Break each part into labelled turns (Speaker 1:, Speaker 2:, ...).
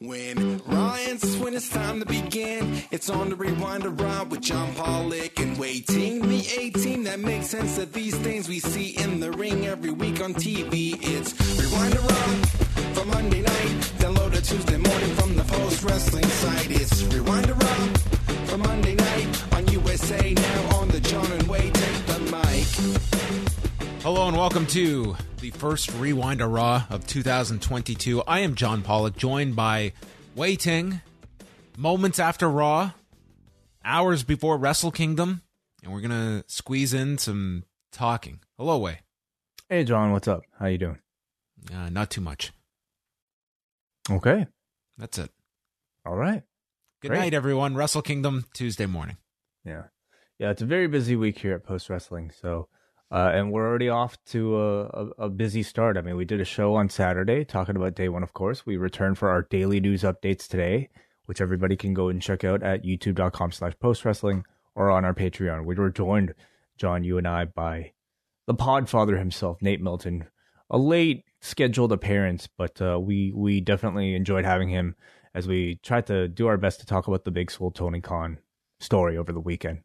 Speaker 1: When Ryan's when it's time to begin, it's on the rewind ride with John Pollock and Wai Ting the 18 that makes sense of these things we see in the ring every week on TV. It's rewind ride for Monday night, download a Tuesday morning from the post wrestling site. It's rewind ride for Monday night on USA now on the John and Wade take the mic.
Speaker 2: Hello and welcome to the first Rewind a Raw of 2022. I am John Pollock, joined by Wai Ting. Moments after Raw, hours before Wrestle Kingdom, and we're gonna squeeze in some talking. Hello, Wai.
Speaker 3: Hey, John, what's up? How you doing?
Speaker 2: Uh, not too much.
Speaker 3: Okay.
Speaker 2: That's it.
Speaker 3: All right.
Speaker 2: Good
Speaker 3: Great.
Speaker 2: night, everyone. Wrestle Kingdom Tuesday morning.
Speaker 3: Yeah. Yeah, it's a very busy week here at Post Wrestling. So, uh, and we're already off to a, a, a busy start. I mean, we did a show on Saturday talking about day one, of course. We returned for our daily news updates today, which everybody can go and check out at youtube.com slash post wrestling or on our Patreon. We were joined, John, you and I, by the podfather himself, Nate Milton. A late scheduled appearance, but uh, we we definitely enjoyed having him as we tried to do our best to talk about the Big Swole Tony Khan story over the weekend.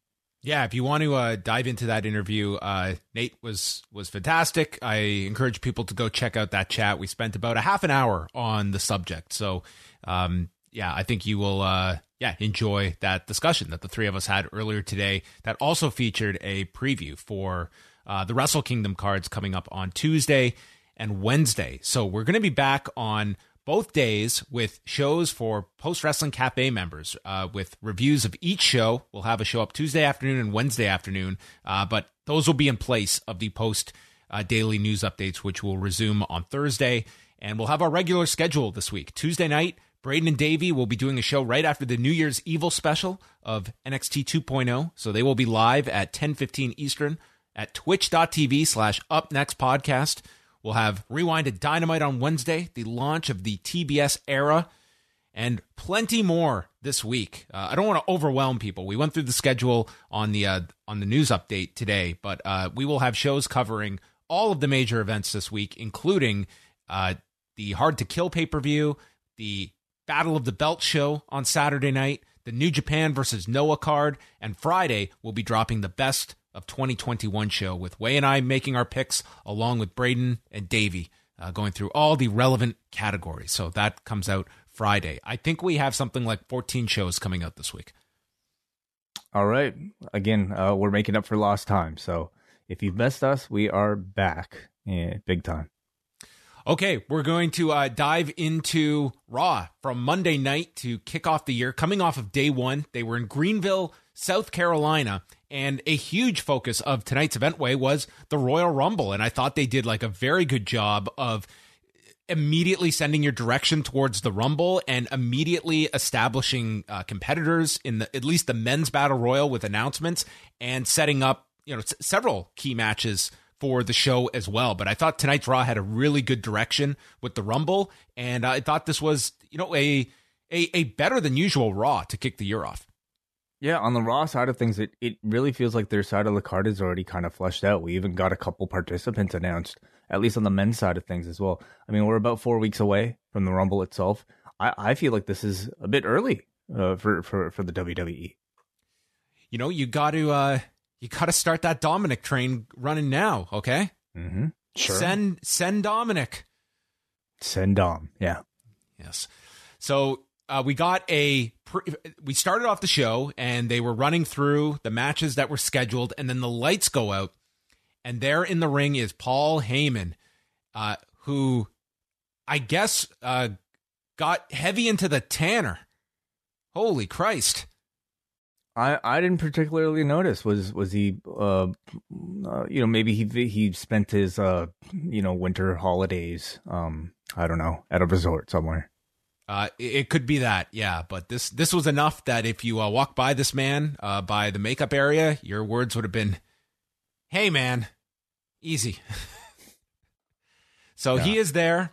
Speaker 2: Yeah, if you want to uh, dive into that interview, uh, Nate was was fantastic. I encourage people to go check out that chat. We spent about a half an hour on the subject, so um, yeah, I think you will uh, yeah enjoy that discussion that the three of us had earlier today. That also featured a preview for uh, the Wrestle Kingdom cards coming up on Tuesday and Wednesday. So we're going to be back on both days with shows for post wrestling cafe members uh, with reviews of each show. We'll have a show up tuesday afternoon and wednesday afternoon uh, but those will be in place of the post uh, daily news updates which will resume on thursday. And we'll have our regular schedule this week. Tuesday night braden and davey will be doing a show right after the new year's evil special of nxt 2.0 so they will be live at 10.15 eastern at twitch.tv slash up next podcast We'll have Rewinded Dynamite on Wednesday, the launch of the TBS era, and plenty more this week. Uh, I don't want to overwhelm people. We went through the schedule on the uh, on the news update today, but uh, we will have shows covering all of the major events this week, including uh, the Hard to Kill pay per view, the Battle of the Belt show on Saturday night, the New Japan versus Noah card, and Friday we'll be dropping the best of 2021 show with Wai and I making our picks along with Braden and Davey uh, going through all the relevant categories. So that comes out Friday. I think we have something like 14 shows coming out this week.
Speaker 3: All right. Again, uh, we're making up for lost time. So if you've missed us, we are back. Yeah, big time.
Speaker 2: Okay, we're going to uh, dive into Raw from Monday night to kick off the year. Coming off of day one, they were in Greenville, South Carolina, and a huge focus of tonight's event Wai was the Royal Rumble. And I thought they did like a very good job of immediately sending your direction towards the Rumble and immediately establishing uh, competitors in the at least the men's battle royal with announcements and setting up you know s- several key matches for the show as well. But I thought tonight's Raw had a really good direction with the Rumble, and I thought this was you know a a, a better than usual Raw to kick the year off.
Speaker 3: Yeah, on the Raw side of things, it, it really feels like their side of the card is already kind of fleshed out. We even got a couple participants announced, at least on the men's side of things as well. I mean, we're about four weeks away from the Rumble itself. I, I feel like this is a bit early uh, for, for, for the WWE.
Speaker 2: You know, you got to uh, you got to start that Dominic train running now. Okay,
Speaker 3: mm-hmm.
Speaker 2: sure. Send send Dominic.
Speaker 3: Send Dom. Yeah.
Speaker 2: Yes. So uh, we got a pre- we started off the show and they were running through the matches that were scheduled and then the lights go out and there in the ring is Paul Heyman uh, who I guess uh, got heavy into the Tanner. Holy Christ.
Speaker 3: I, I didn't particularly notice. Was was he uh, uh, you know maybe he he spent his uh you know winter holidays um I don't know at a resort somewhere.
Speaker 2: Uh, it could be that, yeah. But this this was enough that if you uh, walk by this man uh, by the makeup area, your words would have been, "Hey, man, easy." so yeah. he is there,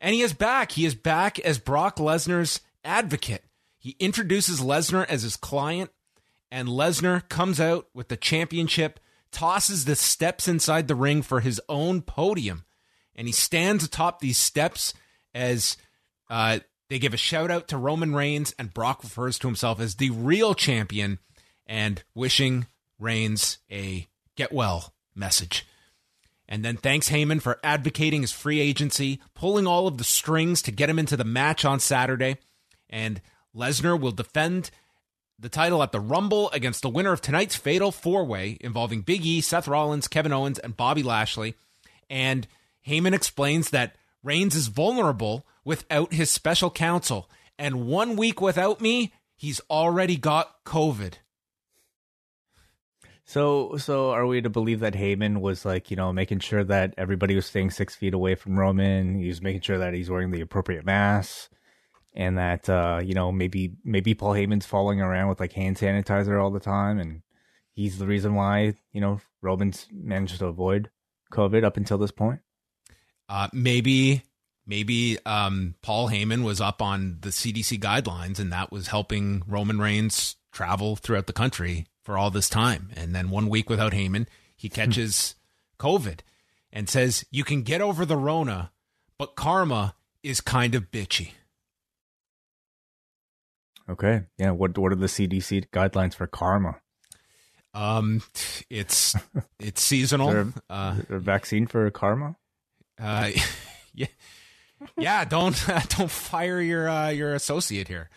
Speaker 2: and he is back. He is back as Brock Lesnar's advocate. He introduces Lesnar as his client, and Lesnar comes out with the championship, tosses the steps inside the ring for his own podium, and he stands atop these steps as. Uh, they give a shout out to Roman Reigns, and Brock refers to himself as the real champion and wishing Reigns a get well message. And then thanks Heyman for advocating his free agency, pulling all of the strings to get him into the match on Saturday. And Lesnar will defend the title at the Rumble against the winner of tonight's fatal four way involving Big E, Seth Rollins, Kevin Owens, and Bobby Lashley. And Heyman explains that Reigns is vulnerable without his special counsel. And one week without me, he's already got COVID.
Speaker 3: So, so are we to believe that Heyman was like, you know, making sure that everybody was staying six feet away from Roman? He was making sure that he's wearing the appropriate mask, and that, uh, you know, maybe maybe Paul Heyman's following around with like hand sanitizer all the time, and he's the reason why you know Roman's managed to avoid COVID up until this point.
Speaker 2: Uh, maybe maybe um, Paul Heyman was up on the CDC guidelines and that was helping Roman Reigns travel throughout the country for all this time. And then one week without Heyman, he catches COVID and says, You can get over the Rona, but karma is kind of bitchy.
Speaker 3: Okay. Yeah. What what are the CDC guidelines for karma?
Speaker 2: Um, it's it's seasonal.
Speaker 3: a, uh, a vaccine for karma?
Speaker 2: Uh, yeah, yeah, don't don't fire your uh, your associate here.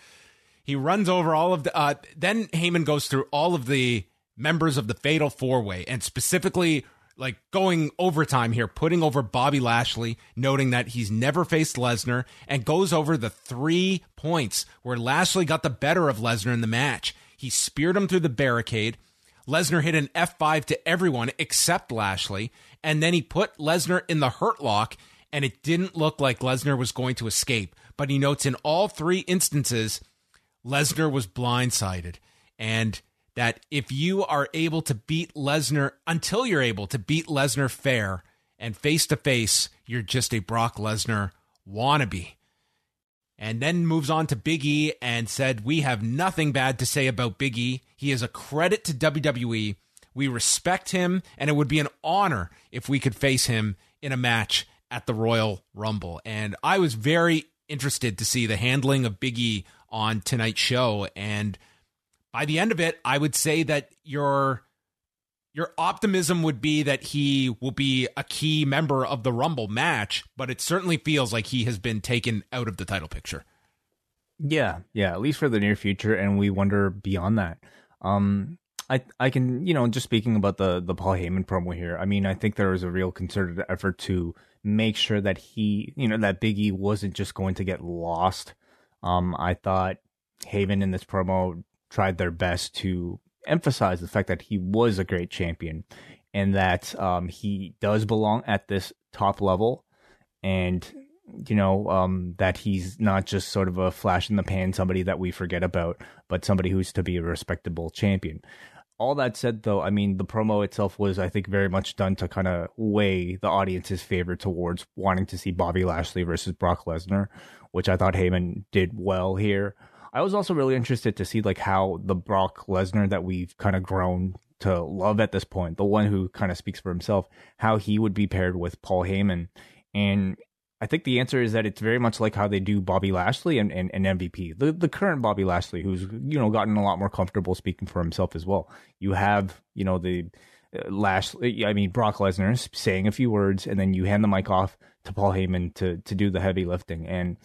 Speaker 2: He runs over all of the. Uh, then Heyman goes through all of the members of the Fatal Four Way, and specifically like going overtime here, putting over Bobby Lashley, noting that he's never faced Lesnar, and goes over the three points where Lashley got the better of Lesnar in the match. He speared him through the barricade. Lesnar hit an F5 to everyone except Lashley, and then he put Lesnar in the hurt lock and it didn't look like Lesnar was going to escape. But he notes in all three instances, Lesnar was blindsided. And that if you are able to beat Lesnar until you're able to beat Lesnar fair and face to face, you're just a Brock Lesnar wannabe. And then moves on to Big E and said, We have nothing bad to say about Big E. He is a credit to WWE. We respect him, and it would be an honor if we could face him in a match at the Royal Rumble. And I was very interested to see the handling of Biggie on tonight's show. And by the end of it, I would say that your your optimism would be that he will be a key member of the Rumble match, but it certainly feels like he has been taken out of the title picture.
Speaker 3: Yeah, yeah, at least for the near future, and we wonder beyond that. Um, I I can you know just speaking about the the Paul Heyman promo here. I mean, I think there was a real concerted effort to make sure that he, you know, that Biggie wasn't just going to get lost. Um, I thought Haven in this promo tried their best to emphasize the fact that he was a great champion and that um, he does belong at this top level. And you know, um, that he's not just sort of a flash in the pan, somebody that we forget about, but somebody who's to be a respectable champion. All that said, though, I mean, the promo itself was, I think, very much done to kind of weigh the audience's favor towards wanting to see Bobby Lashley versus Brock Lesnar, which I thought Heyman did well here. I was also really interested to see like how the Brock Lesnar that we've kind of grown to love at this point, the one who kind of speaks for himself, how he would be paired with Paul Heyman. And I think the answer is that it's very much like how they do Bobby Lashley and, and, and MVP. The the current Bobby Lashley, who's you know gotten a lot more comfortable speaking for himself as well. You have you know the uh, Lashley, I mean Brock Lesnar saying a few words, and then you hand the mic off to Paul Heyman to to do the heavy lifting. And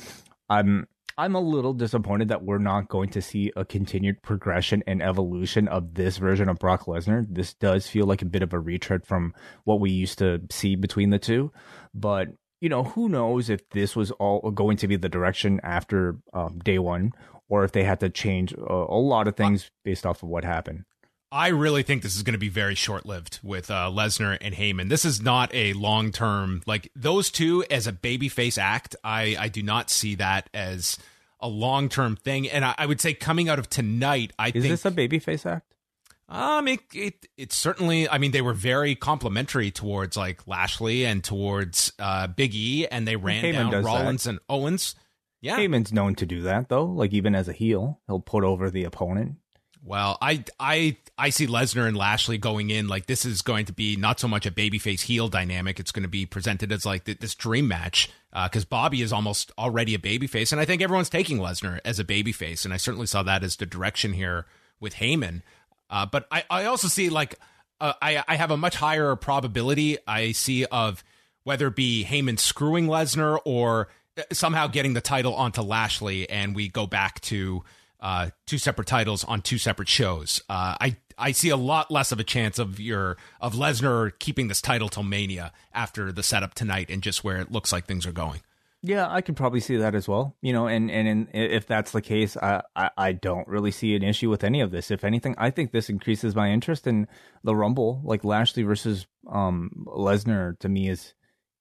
Speaker 3: I'm I'm a little disappointed that we're not going to see a continued progression and evolution of this version of Brock Lesnar. This does feel like a bit of a retread from what we used to see between the two, but you know, who knows if this was all going to be the direction after um, day one, or if they had to change a, a, lot of things based off of what happened.
Speaker 2: I really think this is going to be very short lived with uh, Lesnar and Heyman. This is not a long term like those two as a babyface act. I I do not see that as a long term thing. And I, I, would say coming out of tonight, I think
Speaker 3: is
Speaker 2: think
Speaker 3: this a babyface act?
Speaker 2: Um, it, it it certainly. I mean, they were very complimentary towards like Lashley and towards uh, Big E, and they ran Heyman down Rollins that. and Owens. Yeah,
Speaker 3: Heyman's known to do that though. Like even as a heel, he'll put over the opponent.
Speaker 2: Well, I I I see Lesnar and Lashley going in like this is going to be not so much a babyface heel dynamic. It's going to be presented as like this dream match because uh, Bobby is almost already a babyface, and I think everyone's taking Lesnar as a babyface, and I certainly saw that as the direction here with Heyman. Uh, but I, I also see like uh, I I have a much higher probability I see of whether it be Heyman screwing Lesnar or uh, somehow getting the title onto Lashley, and we go back to uh, two separate titles on two separate shows. Uh, I I see a lot less of a chance of your of Lesnar keeping this title till Mania after the setup tonight and just where it looks like things are going.
Speaker 3: Yeah, I can probably see that as well. You know, and and in, if that's the case, I, I, I don't really see an issue with any of this. If anything, I think this increases my interest in the Rumble. Like Lashley versus um Lesnar to me is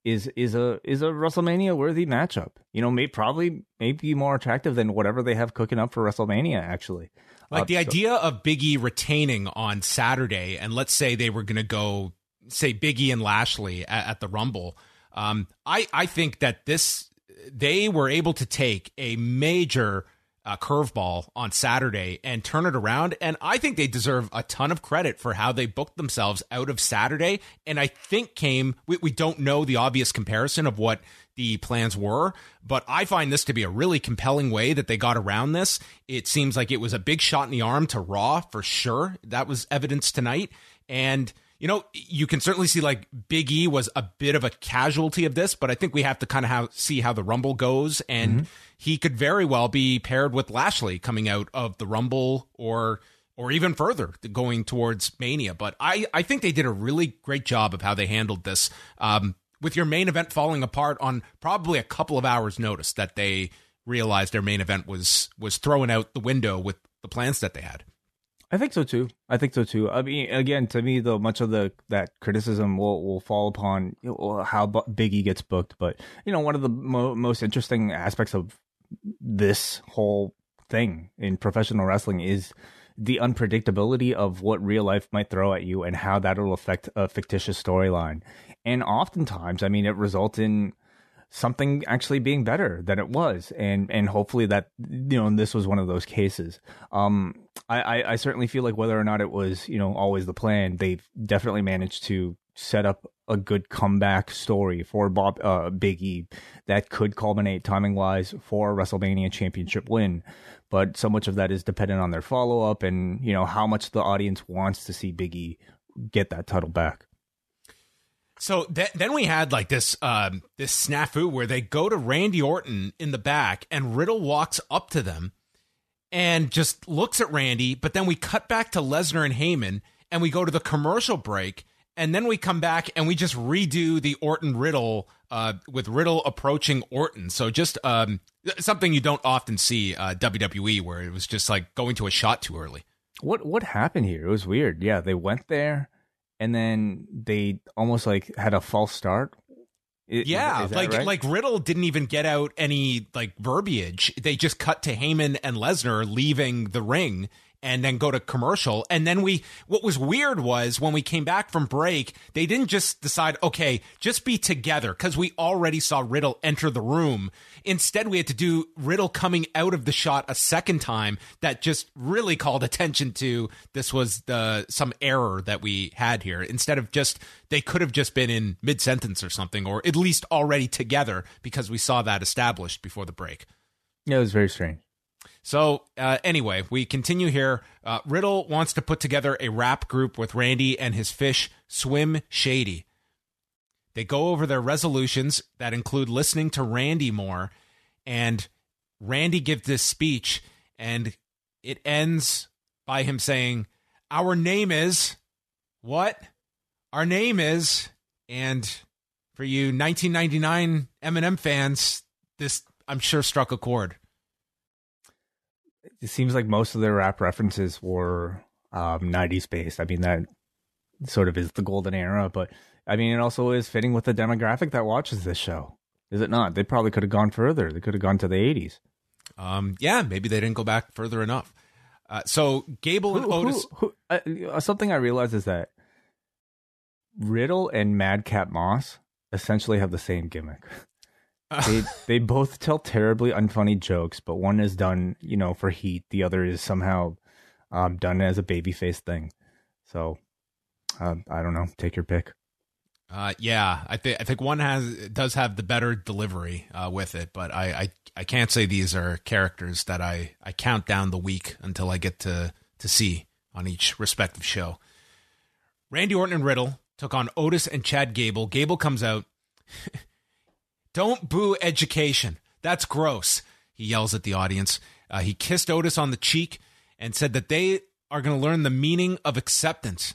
Speaker 3: is is a is a WrestleMania worthy matchup. You know, may probably maybe more attractive than whatever they have cooking up for WrestleMania. Actually,
Speaker 2: like uh, the so. idea of Biggie retaining on Saturday, and let's say they were going to go say Biggie and Lashley at, at the Rumble. Um, I I think that this they were able to take a major uh, curveball on Saturday and turn it around. And I think they deserve a ton of credit for how they booked themselves out of Saturday. And I think came, we, we don't know the obvious comparison of what the plans were, but I find this to be a really compelling way that they got around this. It seems like it was a big shot in the arm to Raw for sure. That was evidence tonight. And you know, you can certainly see like Big E was a bit of a casualty of this, but I think we have to kind of have, see how the Rumble goes. And mm-hmm. he could very well be paired with Lashley coming out of the Rumble or or even further going towards Mania. But I, I think they did a really great job of how they handled this. Um, with your main event falling apart on probably a couple of hours notice that they realized their main event was was thrown out the window with the plans that they had.
Speaker 3: I think so too. I think so too. I mean, again, to me, though, much of the that criticism will will fall upon you know, how Biggie gets booked. But you know, one of the mo- most interesting aspects of this whole thing in professional wrestling is the unpredictability of what real life might throw at you and how that'll affect a fictitious storyline. And oftentimes, I mean, it results in something actually being better than it was. And and hopefully that you know this was one of those cases. Um I, I i certainly feel like whether or not it was you know always the plan they've definitely managed to set up a good comeback story for bob uh big e that could culminate timing wise for a wrestlemania championship win. But so much of that is dependent on their follow-up and you know how much the audience wants to see big e get that title back
Speaker 2: so th- then we had like this um, this snafu where they go to Randy Orton in the back, and Riddle walks up to them and just looks at Randy. But then we cut back to Lesnar and Heyman, and we go to the commercial break, and then we come back and we just redo the Orton Riddle uh, with Riddle approaching Orton. So just um, something you don't often see uh, WWE, where it was just like going to a shot too early.
Speaker 3: What what happened here? It was weird. Yeah, they went there and then they almost like had a false start
Speaker 2: Yeah, like
Speaker 3: right?
Speaker 2: like Riddle didn't even get out any like verbiage. They just cut to Heyman and Lesnar leaving the ring and then go to commercial. And then we what was weird was when we came back from break, they didn't just decide, okay, just be together because we already saw Riddle enter the room. Instead, we had to do Riddle coming out of the shot a second time that just really called attention to this was the some error that we had here. Instead of just they could have just been in mid sentence or something, or at least already together because we saw that established before the break.
Speaker 3: yeah, it was very strange.
Speaker 2: So uh, anyway, we continue here. Uh, Riddle wants to put together a rap group with Randy and his fish Swim Shady. They go over their resolutions that include listening to Randy more, and Randy gives this speech, and it ends by him saying, "Our name is what? Our name is." And for you 1999 Eminem fans, this I'm sure struck a chord.
Speaker 3: It seems like most of their rap references were um, 90s based. I mean, that sort of is the golden era, but I mean, it also is fitting with the demographic that watches this show. Is it not? They probably could have gone further. They could have gone to the 80s.
Speaker 2: Um, yeah, maybe they didn't go back further enough. Uh, so Gable and
Speaker 3: Who-
Speaker 2: Otis.
Speaker 3: who- who- uh, something I realized is that Riddle and Madcap Moss essentially have the same gimmick. they they both tell terribly unfunny jokes, but one is done, you know, for heat. The other is somehow um, done as a babyface thing. So uh, I don't know. Take your pick.
Speaker 2: Uh, yeah, I think I think one has does have the better delivery uh, with it, but I, I I can't say these are characters that I I count down the week until I get to to see on each respective show. Randy Orton and Riddle took on Otis and Chad Gable. Gable comes out. Don't boo education. That's gross. He yells at the audience. Uh, he kissed Otis on the cheek and said that they are going to learn the meaning of acceptance.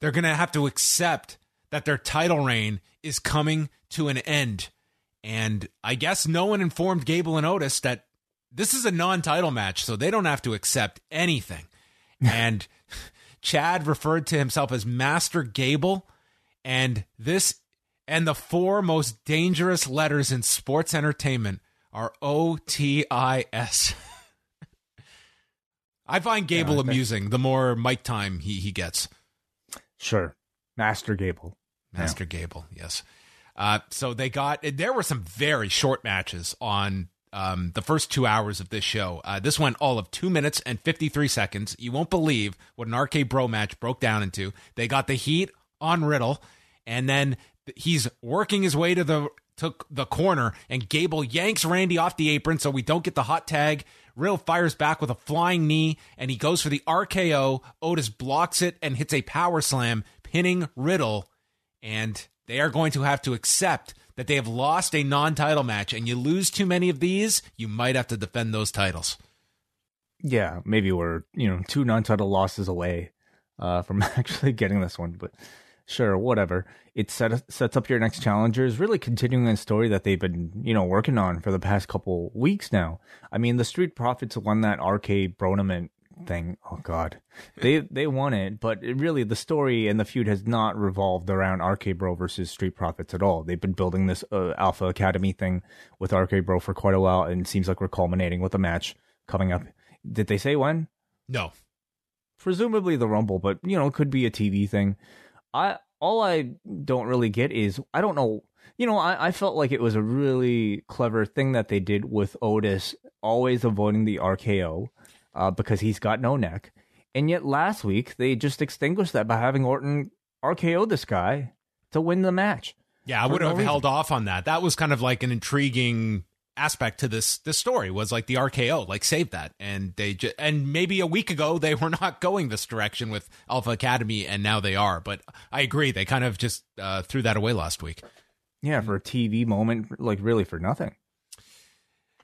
Speaker 2: They're going to have to accept that their title reign is coming to an end. And I guess no one informed Gable and Otis that this is a non title match, so they don't have to accept anything. and Chad referred to himself as Master Gable. And this and the four most dangerous letters in sports entertainment are O T I S. I find Gable
Speaker 3: Yeah, I think-
Speaker 2: amusing the more mic time he, he gets.
Speaker 3: Sure, Master Gable.
Speaker 2: Master Gable, yes. Uh, so they got there were some very short matches on um, the first two hours of this show. Uh, this went all of two minutes and fifty three seconds. You won't believe what an RK-Bro match broke down into. They got the heat on Riddle, and then he's working his way to the took the corner, and Gable yanks Randy off the apron so we don't get the hot tag. Riddle fires back with a flying knee, and he goes for the RKO. Otis blocks it and hits a power slam, pinning Riddle and they are going to have to accept that they have lost a non-title match and you lose too many of these you might have to defend those titles
Speaker 3: Yeah, maybe we're you know two non-title losses away uh, from actually getting this one, but sure, whatever. It set, sets up your next challengers, really continuing a story that they've been you know working on for the past couple weeks now. I mean, the Street Profits won that RK-Bronament thing. Oh God, they they won it, but it really the story and the feud has not revolved around RK-Bro versus Street Profits at all. They've been building this uh, Alpha Academy thing with RK-Bro for quite a while, and it seems like we're culminating with a match coming up. Did they say when?
Speaker 2: no
Speaker 3: Presumably the Rumble, but you know, it could be a TV thing. I all I don't really get is I don't know. You know, I, I felt like it was a really clever thing that they did with Otis always avoiding the RKO uh, because he's got no neck. And yet last week they just extinguished that by having Orton RKO this guy to win the match.
Speaker 2: yeah i would
Speaker 3: no
Speaker 2: have
Speaker 3: reason.
Speaker 2: held off on that that was kind of like an intriguing aspect to this this story was like the rko like save that and they just and maybe a week ago they were not going this direction with alpha academy and now they are but i agree they kind of just uh, threw that away last week
Speaker 3: Yeah, for a TV moment, like really for nothing.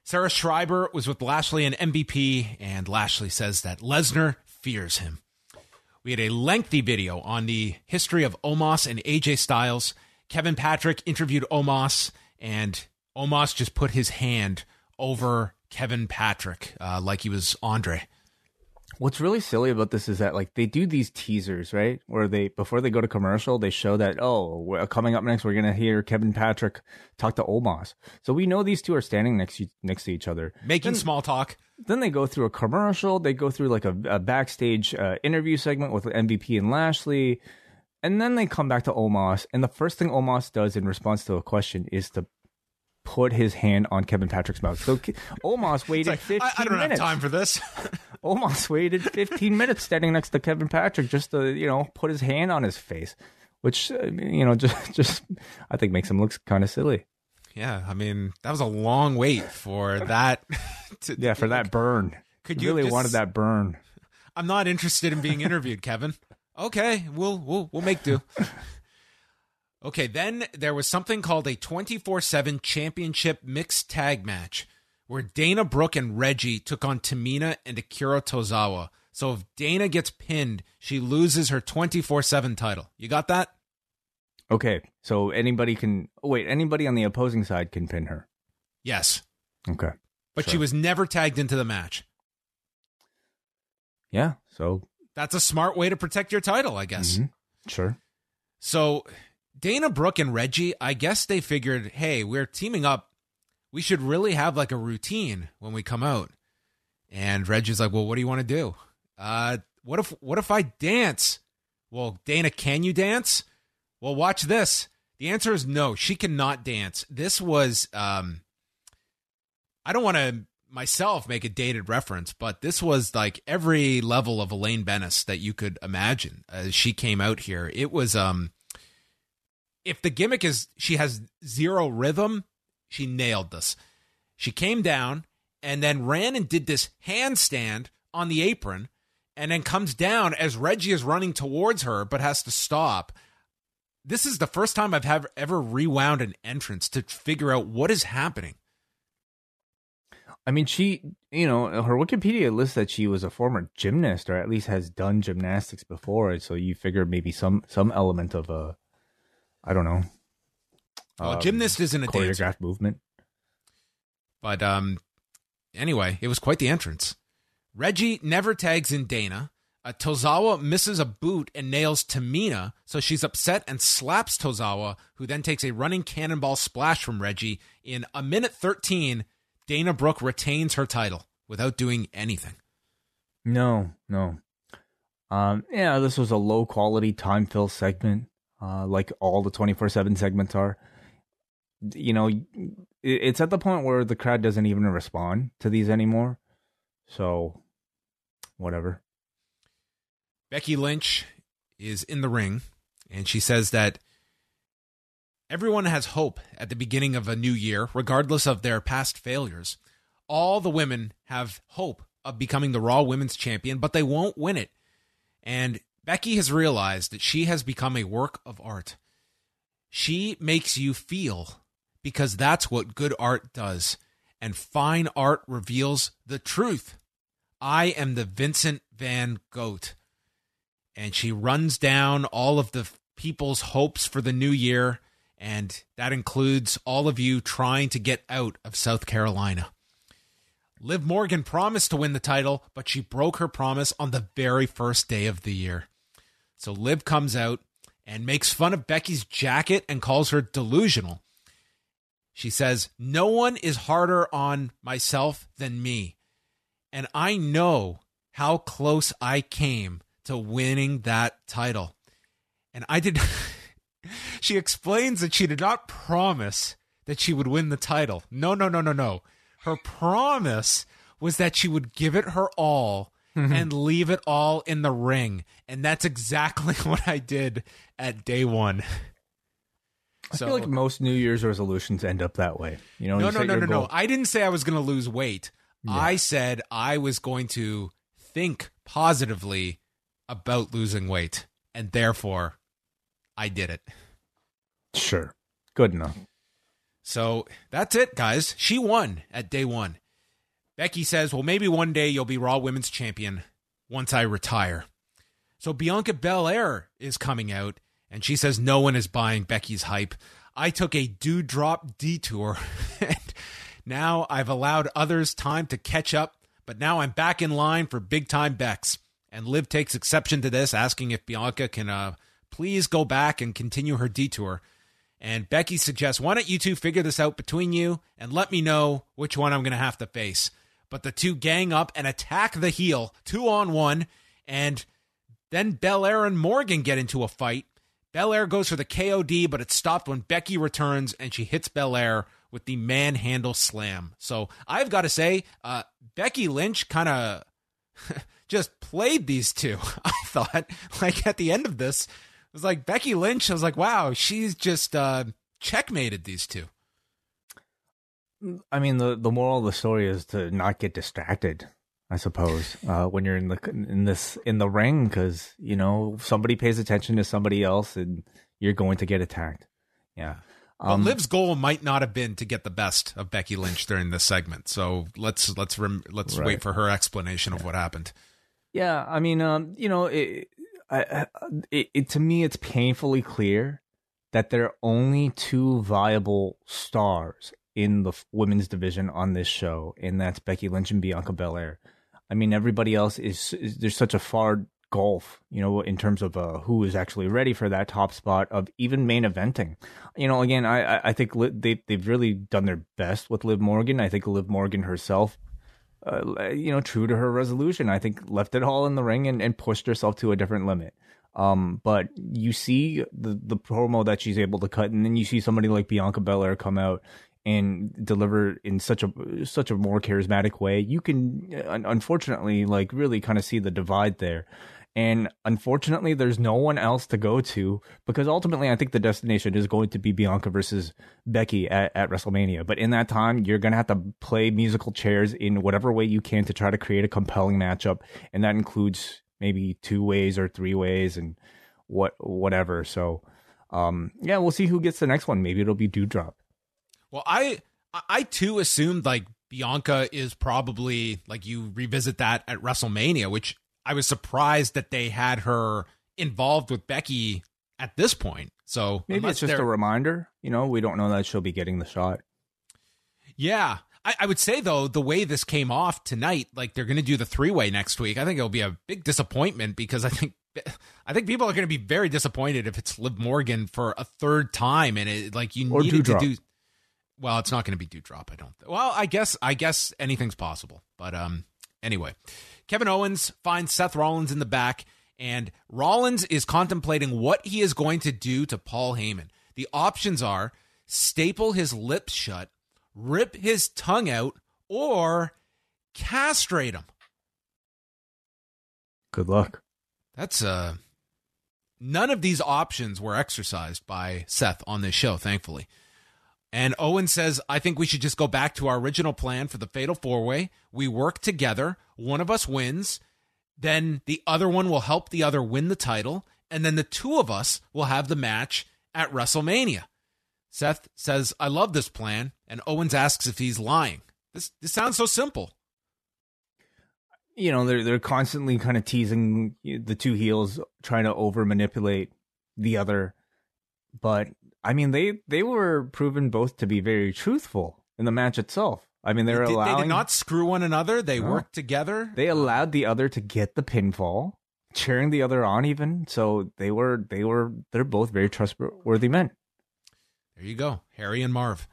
Speaker 2: Sarah Schreiber was with Lashley and MVP, and Lashley says that Lesnar fears him. We had a lengthy video on the history of Omos and AJ Styles. Kevin Patrick interviewed Omos, and Omos just put his hand over Kevin Patrick uh, like he was Andre.
Speaker 3: What's really silly about this is that like they do these teasers, right? Where they before they go to commercial, they show that oh, we're, coming up next, we're gonna hear Kevin Patrick talk to Omos. So we know these two are standing next to, next to each other,
Speaker 2: making then, small talk.
Speaker 3: Then they go through a commercial. They go through like a, a backstage uh, interview segment with MVP and Lashley, and then they come back to Omos. And the first thing Omos does in response to a question is to put his hand on Kevin Patrick's mouth. So Omos waited like, 15
Speaker 2: I, I don't
Speaker 3: minutes.
Speaker 2: have time for this.
Speaker 3: Omos waited 15 minutes standing next to Kevin Patrick just to, you know, put his hand on his face, which, uh, you know, just, just, I think makes him look kind of silly.
Speaker 2: Yeah. I mean, that was a long wait for that.
Speaker 3: To, yeah, for that burn. Could you really just, wanted that burn?
Speaker 2: I'm not interested in being interviewed, Kevin. Okay, we'll we'll we'll make do. Okay, then there was something called a 24 7 championship mixed tag match where Dana Brooke and Reggie took on Tamina and Akira Tozawa. So if Dana gets pinned, she loses her 24 7 title. You got that?
Speaker 3: Okay, so anybody can. Oh, wait, anybody on the opposing side can pin her?
Speaker 2: Yes.
Speaker 3: Okay.
Speaker 2: But sure. she was never tagged into the match.
Speaker 3: Yeah, so.
Speaker 2: That's a smart way to protect your title, I guess. Mm-hmm.
Speaker 3: Sure.
Speaker 2: So Dana Brooke and Reggie, I guess they figured, hey, we're teaming up. We should really have like a routine when we come out. And Reggie's like, well, what do you want to do? Uh, what if what if I dance? Well, Dana, can you dance? Well, watch this. The answer is no. She cannot dance. This was um I don't want to myself make a dated reference, but this was like every level of Elaine Benes that you could imagine as she came out here. It was um if the gimmick is she has zero rhythm, she nailed this. She came down and then ran and did this handstand on the apron and then comes down as Reggie is running towards her but has to stop. This is the first time I've have, ever rewound an entrance to figure out what is happening.
Speaker 3: I mean, she, you know, her Wikipedia lists that she was a former gymnast, or at least has done gymnastics before. So you figure maybe some some element of a I don't know.
Speaker 2: Well, um, gymnast isn't a
Speaker 3: choreographed
Speaker 2: dancer.
Speaker 3: movement.
Speaker 2: But um, anyway, it was quite the entrance. Reggie never tags in Dana. Uh, Tozawa misses a boot and nails Tamina, so she's upset and slaps Tozawa, who then takes a running cannonball splash from Reggie. In a minute 13, Dana Brooke retains her title without doing anything.
Speaker 3: No, no. Um, yeah, this was a low quality time fill segment uh, like all the 24 7 segments are. You know, it's at the point where the crowd doesn't even respond to these anymore. So, whatever.
Speaker 2: Becky Lynch is in the ring, and she says that everyone has hope at the beginning of a new year, regardless of their past failures. All the women have hope of becoming the Raw Women's Champion, but they won't win it. And Becky has realized that she has become a work of art. She makes you feel because that's what good art does. And fine art reveals the truth. I am the Vincent van Gogh. And she runs down all of the people's hopes for the new year. And that includes all of you trying to get out of South Carolina. Liv Morgan promised to win the title, but she broke her promise on the very first day of the year. So Liv comes out and makes fun of Becky's jacket and calls her delusional. She says, No one is harder on myself than me. And I know how close I came to winning that title. And I did. she explains that she did not promise that she would win the title. No, no, no, no, no. Her promise was that she would give it her all. Mm-hmm. and leave it all in the ring. And that's exactly what I did at day one.
Speaker 3: I so, feel like most New Year's resolutions end up that way. You know,
Speaker 2: no,
Speaker 3: you
Speaker 2: no, no, no, no. I didn't say I was going to lose weight. Yeah. I said I was going to think positively about losing weight, and therefore, I did it.
Speaker 3: Sure, good enough.
Speaker 2: So that's it, guys. She won at day one. Becky says, Well, maybe one day you'll be Raw Women's Champion once I retire. So Bianca Belair is coming out, and she says no one is buying Becky's hype. I took a Doudrop detour, and now I've allowed others time to catch up, but now I'm back in line for big time Bex. And Liv takes exception to this, asking if Bianca can uh, please go back and continue her detour. And Becky suggests, why don't you two figure this out between you and let me know which one I'm going to have to face. But the two gang up and attack the heel, two on one. And then Belair and Morgan get into a fight. Belair goes for the KOD, but it's stopped when Becky returns and she hits Belair with the manhandle slam. So I've got to say, uh, Becky Lynch kind of just played these two. I thought, like at the end of this, it was like Becky Lynch. I was like, wow, she's just uh, checkmated these two.
Speaker 3: I mean, the the moral of the story is to not get distracted. I suppose uh, when you're in the in this in the ring, because you know somebody pays attention to somebody else, and you're going to get attacked. Yeah.
Speaker 2: Um, well, Liv's goal might not have been to get the best of Becky Lynch during this segment, so let's let's rem- let's right. wait for her explanation yeah. of what happened.
Speaker 3: Yeah, I mean, um, you know, it, I, it, it, to me, it's painfully clear that there are only two viable stars in the women's division on this show, and that's Becky Lynch and Bianca Belair. I mean, everybody else is, is there's such a far gulf, you know, in terms of uh, who is actually ready for that top spot of even main eventing. You know, again, I I think they they've really done their best with Liv Morgan. I think Liv Morgan herself, uh, you know, true to her resolution, I think left it all in the ring and, and pushed herself to a different limit. Um, but you see the the promo that she's able to cut, and then you see somebody like Bianca Belair come out and deliver in such a such a more charismatic way. You can unfortunately like really kind of see the divide there. And unfortunately, there's no one else to go to because ultimately, I think the destination is going to be Bianca versus Becky at, at WrestleMania. But in that time, you're going to have to play musical chairs in whatever way you can to try to create a compelling matchup. And that includes maybe two ways or three ways and what whatever. So, um, yeah, we'll see who gets the next one. Maybe it'll be Doudrop.
Speaker 2: Well, I I too assumed like Bianca is probably like you revisit that at WrestleMania, which I was surprised that they had her involved with Becky at this point. So
Speaker 3: maybe it's just a reminder. You know, we don't know that she'll be getting the shot.
Speaker 2: Yeah. I, I would say though, the way this came off tonight, like they're going to do the three way next week. I think it'll be a big disappointment because I think I think people are going to be very disappointed if it's Liv Morgan for a third time, and it like you or needed to do. Well, it's not going to be Doudrop. I don't. Well, I guess I guess anything's possible, but um, anyway. Kevin Owens finds Seth Rollins in the back, and Rollins is contemplating what he is going to do to Paul Heyman. The options are staple his lips shut, rip his tongue out, or castrate him.
Speaker 3: Good luck.
Speaker 2: That's uh none of these options were exercised by Seth on this show, thankfully. And Owen says, I think we should just go back to our original plan for the Fatal Four Way. We work together, one of us wins, then the other one will help the other win the title, and then the two of us will have the match at WrestleMania. Seth says, I love this plan, and Owens asks if he's lying. This, this sounds so simple.
Speaker 3: You know, they're they're constantly kind of teasing the two heels, trying to over manipulate the other. But I mean, they they were proven both to be very truthful in the match itself. I mean, they're
Speaker 2: did,
Speaker 3: allowing
Speaker 2: they did not screw one another. They no. worked together.
Speaker 3: They allowed the other to get the pinfall, cheering the other on. Even so, they were they were they're both very trustworthy men.
Speaker 2: There you go, Harry and Marv.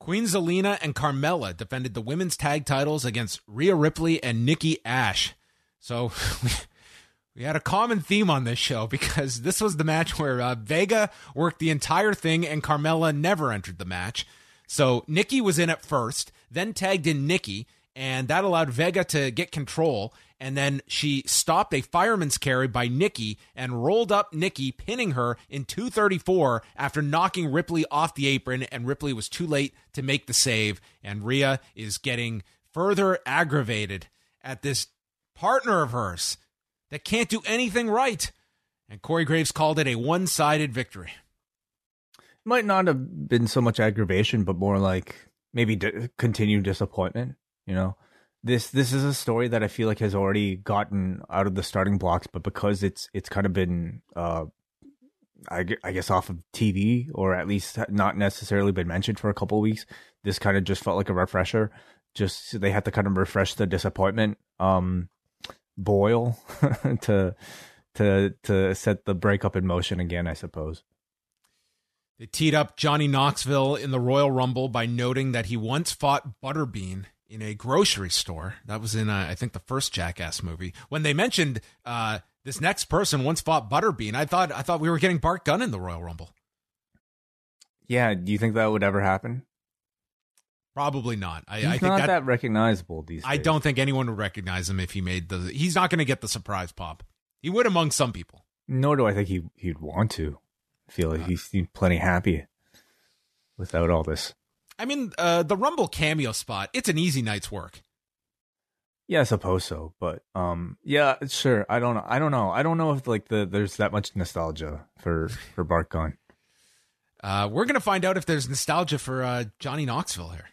Speaker 2: Queen Zelina and Carmella defended the women's tag titles against Rhea Ripley and Nikki Ash. So we had a common theme on this show because this was the match where uh, Vega worked the entire thing and Carmella never entered the match. So Nikki was in at first, then tagged in Nikki, and that allowed Vega to get control. And then she stopped a fireman's carry by Nikki and rolled up Nikki, pinning her in 234 after knocking Ripley off the apron. And Ripley was too late to make the save. And Rhea is getting further aggravated at this partner of hers that can't do anything right. And Corey Graves called it a one sided victory.
Speaker 3: Might not have been so much aggravation, but more like maybe d- continued disappointment. You know, this this is a story that I feel like has already gotten out of the starting blocks, but because it's it's kind of been, uh, I, I guess, off of TV or at least not necessarily been mentioned for a couple weeks, this kind of just felt like a refresher. just they had to kind of refresh the disappointment um, boil to to to set the breakup in motion again, I suppose.
Speaker 2: They teed up Johnny Knoxville in the Royal Rumble by noting that he once fought Butterbean in a grocery store. That was in, uh, I think, the first Jackass movie. When they mentioned uh, this next person once fought Butterbean, I thought I thought we were getting Bart Gunn in the Royal Rumble.
Speaker 3: Yeah, do you think that would ever happen?
Speaker 2: Probably not. I,
Speaker 3: He's
Speaker 2: I think
Speaker 3: not
Speaker 2: that,
Speaker 3: that, recognizable these days.
Speaker 2: I don't think anyone would recognize him if he made the. He's not going to get the surprise pop. He would among some people.
Speaker 3: Nor do I think he he'd want to. I feel like he seemed plenty happy without all this.
Speaker 2: I mean, uh, the Rumble cameo spot. It's an easy night's work.
Speaker 3: Yeah, I suppose so. But um, yeah, sure. I don't know. I don't know. I don't know if like the there's that much nostalgia for for Bart Gunn.
Speaker 2: Uh, we're gonna find out if there's nostalgia for uh, Johnny Knoxville here.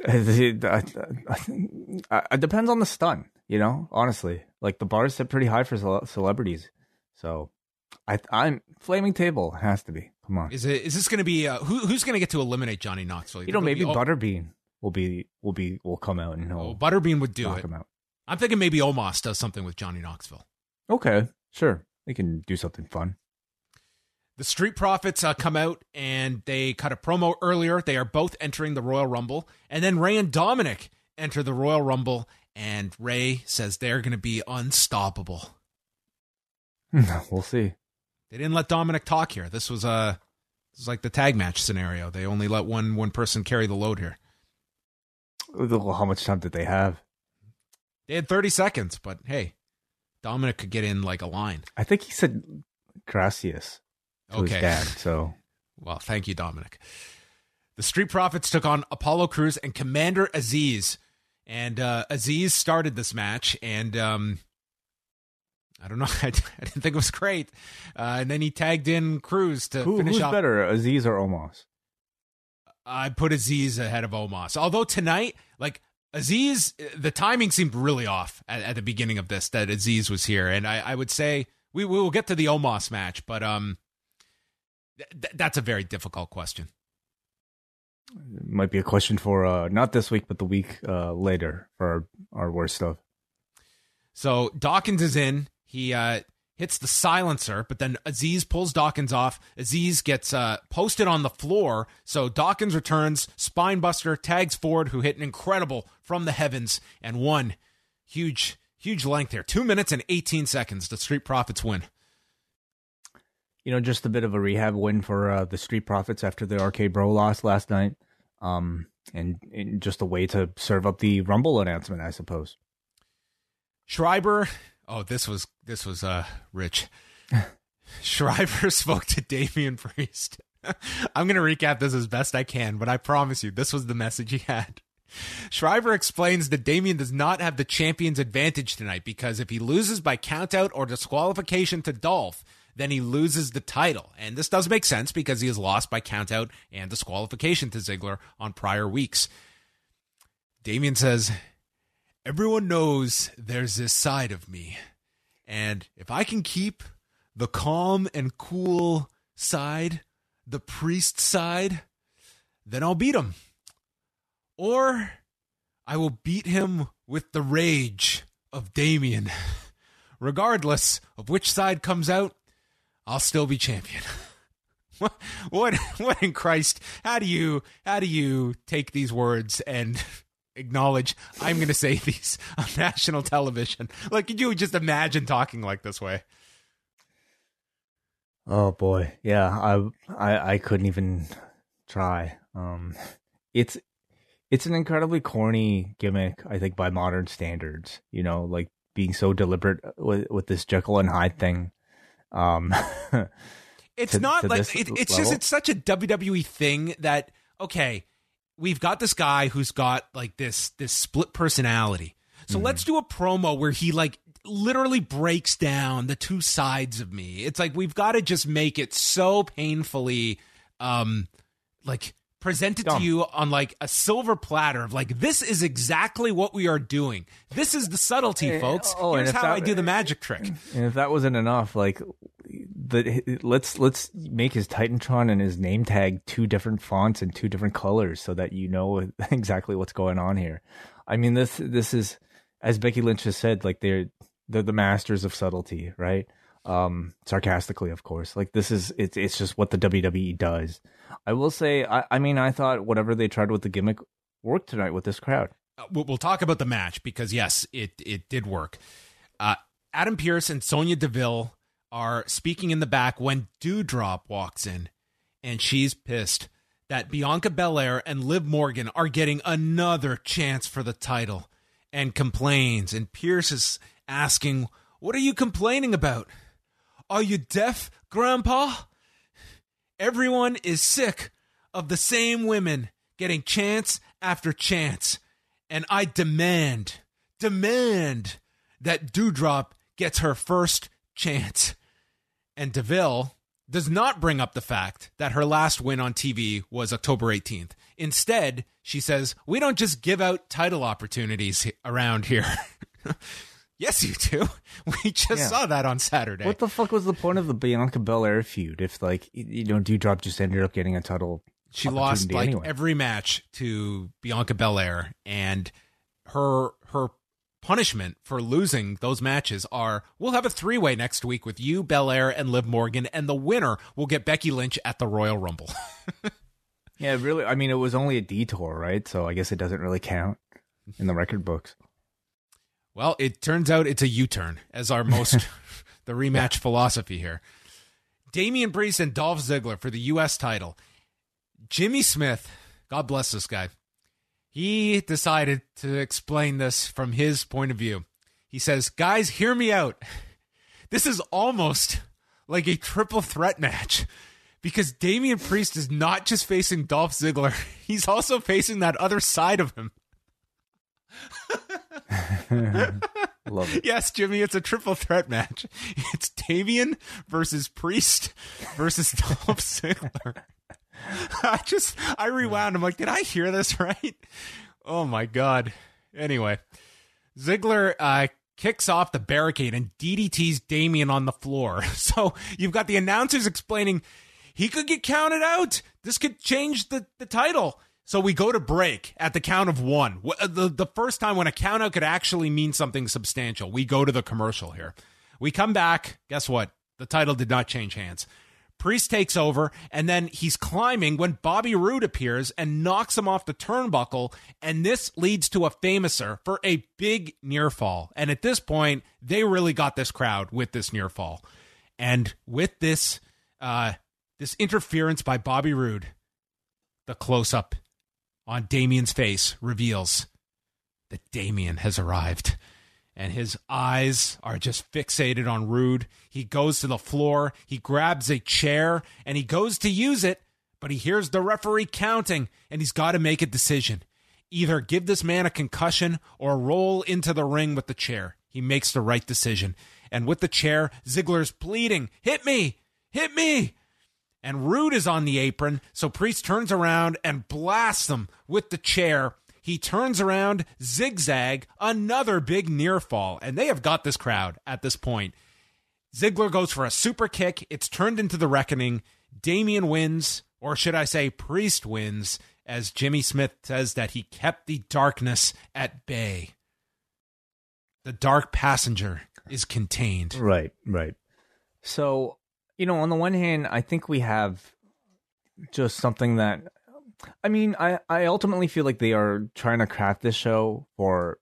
Speaker 3: It, it depends on the stunt, you know. Honestly, like the bar is set pretty high for cele- celebrities, so I, I'm flaming table has to be. Come on,
Speaker 2: Is it? Is this gonna be? Uh, who, who's gonna get to eliminate Johnny Knoxville?
Speaker 3: you know maybe Butterbean will be will be will come out and
Speaker 2: Oh,
Speaker 3: he'll
Speaker 2: Butterbean would do it. I'm thinking maybe Omos does something with Johnny Knoxville.
Speaker 3: Okay, sure, they can do something fun.
Speaker 2: The Street Profits uh, come out and they cut a promo earlier. They are both entering the Royal Rumble. And then Ray and Dominic enter the Royal Rumble. And Ray says they're going to be unstoppable.
Speaker 3: we'll see.
Speaker 2: They didn't let Dominic talk here. This was a this was like the tag match scenario. They only let one one person carry the load here.
Speaker 3: How much time did they have?
Speaker 2: They had 30 seconds, but hey, Dominic could get in like a line.
Speaker 3: I think he said gracias
Speaker 2: Okay.
Speaker 3: dad. So
Speaker 2: Well, thank you, Dominic. The Street Profits took on Apollo Crews and Commander Azeez. And uh, Azeez started this match, and um, I don't know. I, I didn't think it was great. Uh, and then he tagged in Crews to
Speaker 3: Who,
Speaker 2: finish
Speaker 3: who's
Speaker 2: off.
Speaker 3: better, Azeez or Omos?
Speaker 2: I put Azeez ahead of Omos. Although tonight, like Azeez, the timing seemed really off at, at the beginning of this that Aziz was here, and I, I would say we, we will get to the Omos match, but um, th- th- that's a very difficult question.
Speaker 3: Might be a question for uh, not this week, but the week uh, later for our, our worst stuff.
Speaker 2: So Dawkins is in. He uh, hits the silencer, but then Azeez pulls Dawkins off. Azeez gets uh, posted on the floor. So Dawkins returns. Spinebuster tags Ford, who hit an incredible from the heavens and won. Huge, huge length there. Two minutes and 18 seconds. The Street Profits win.
Speaker 3: You know, just a bit of a rehab win for uh, the Street Profits after the RK-Bro loss last night. Um, and, and just a way to serve up the Rumble announcement, I suppose.
Speaker 2: Schreiber. Oh, this was this was uh rich. Schreiber spoke to Damian Priest. I'm going to recap this as best I can, but I promise you, this was the message he had. Schreiber explains that Damian does not have the champion's advantage tonight because if he loses by countout or disqualification to Dolph, then he loses the title. And this does make sense because he has lost by countout and disqualification to Ziggler on prior weeks. Damian says, Everyone knows there's this side of me. And if I can keep the calm and cool side, the priest side, then I'll beat him. Or I will beat him with the rage of Damian. Regardless of which side comes out, I'll still be champion. what what what in Christ? How do you how do you take these words and acknowledge I'm going to say these on national television? Like could you just imagine talking like this way?
Speaker 3: Oh boy, yeah, I I, I couldn't even try. Um, it's it's an incredibly corny gimmick, I think, by modern standards. You know, like being so deliberate with with this Jekyll and Hyde thing. Um,
Speaker 2: It's
Speaker 3: to-
Speaker 2: not
Speaker 3: to
Speaker 2: like it, it's
Speaker 3: level?
Speaker 2: just it's such a WWE thing that okay, we've got this guy who's got like this this split personality. So
Speaker 3: Mm-hmm.
Speaker 2: let's do a promo where he like literally breaks down the two sides of me. It's like we've got to just make it so painfully um like presented
Speaker 3: Dumb.
Speaker 2: to you on like a silver platter of like this is exactly what we are doing. This is the subtlety,
Speaker 3: Eh,
Speaker 2: folks.
Speaker 3: oh, and
Speaker 2: Here's how
Speaker 3: that-
Speaker 2: I do the magic trick.
Speaker 3: and if that wasn't enough, like the let's let's make his Titantron and his name tag two different fonts and two different colors so that you know exactly what's going on here. I mean this this is as Becky Lynch has said, like they're they're the masters of subtlety, right? Um, sarcastically, of course. Like this is it's it's just what the WWE does. I will say, I, I mean, I thought whatever they tried with the gimmick worked tonight with this crowd.
Speaker 2: Uh, we'll talk about the match because yes, it it did work. Uh, Adam Pearce and Sonya Deville are speaking in the back when Doudrop walks in, and she's pissed that Bianca Belair and Liv Morgan are getting another chance for the title, and complains. And Pearce is asking, "What are you complaining about? Are you deaf, Grandpa?" Everyone is sick of the same women getting chance after chance, and I demand, demand that Doudrop gets her first chance. And Deville does not bring up the fact that her last win on TV was October 18th. Instead, she says, We don't just give out title opportunities around here. yes, you do. We just yeah. saw that on Saturday.
Speaker 3: What the fuck was the point of the Bianca Belair feud if, like, you know, Doudrop just ended up getting a title?
Speaker 2: She lost like anyway. every match to Bianca Belair, and her her punishment for losing those matches are we'll have a three way next week with you, Belair, and Liv Morgan, and the winner will get Becky Lynch at the Royal Rumble.
Speaker 3: yeah, really. I mean, it was only a detour, right? So I guess it doesn't really count in the record books.
Speaker 2: Well, it turns out it's a U turn as our most the rematch yeah. philosophy here. Damian Priest and Dolph Ziggler for the U.S. title. Jimmy Smith, God bless this guy he decided to explain this from his point of view. He says, Guys, hear me out. This is almost like a triple threat match because Damian Priest is not just facing Dolph Ziggler, he's also facing that other side of him.
Speaker 3: Love it.
Speaker 2: Yes, Jimmy, it's a triple threat match. It's Damian versus Priest versus Dolph Ziggler. I just I rewound. I'm like, did I hear this right? Oh my god. Anyway, Ziggler uh, kicks off the barricade and DDT's Damian on the floor. So you've got the announcers explaining he could get counted out. This could change the, the title. So we go to break at the count of one. Uh, the, the first time when a countout could actually mean something substantial. We go to the commercial here. We come back. Guess what? The title did not change hands. Priest takes over, and then he's climbing when Bobby Roode appears and knocks him off the turnbuckle. And this leads to a famouser for a big near fall. And at this point, they really got this crowd with this near fall. And with this, uh, this interference by Bobby Roode, the close up on Damian's face reveals that Damian has arrived and his eyes are just fixated on Roode. He goes to the floor, he grabs a chair, and he goes to use it, but he hears the referee counting, and he's got to make a decision. Either give this man a concussion or roll into the ring with the chair. He makes the right decision. And with the chair, Ziggler's pleading, Hit me! Hit me! And Roode is on the apron, so Priest turns around and blasts him with the chair he turns around, zigzag, another big near fall, and they have got this crowd at this point. Ziggler goes for a super kick. It's turned into the reckoning. Damian wins, or should I say, Priest wins, as Jimmy Smith says that he kept the darkness at bay. The dark passenger is contained.
Speaker 3: Right, right. So, you know, on the one hand, I think we have just something that I mean, I I ultimately feel like they are trying to craft this show for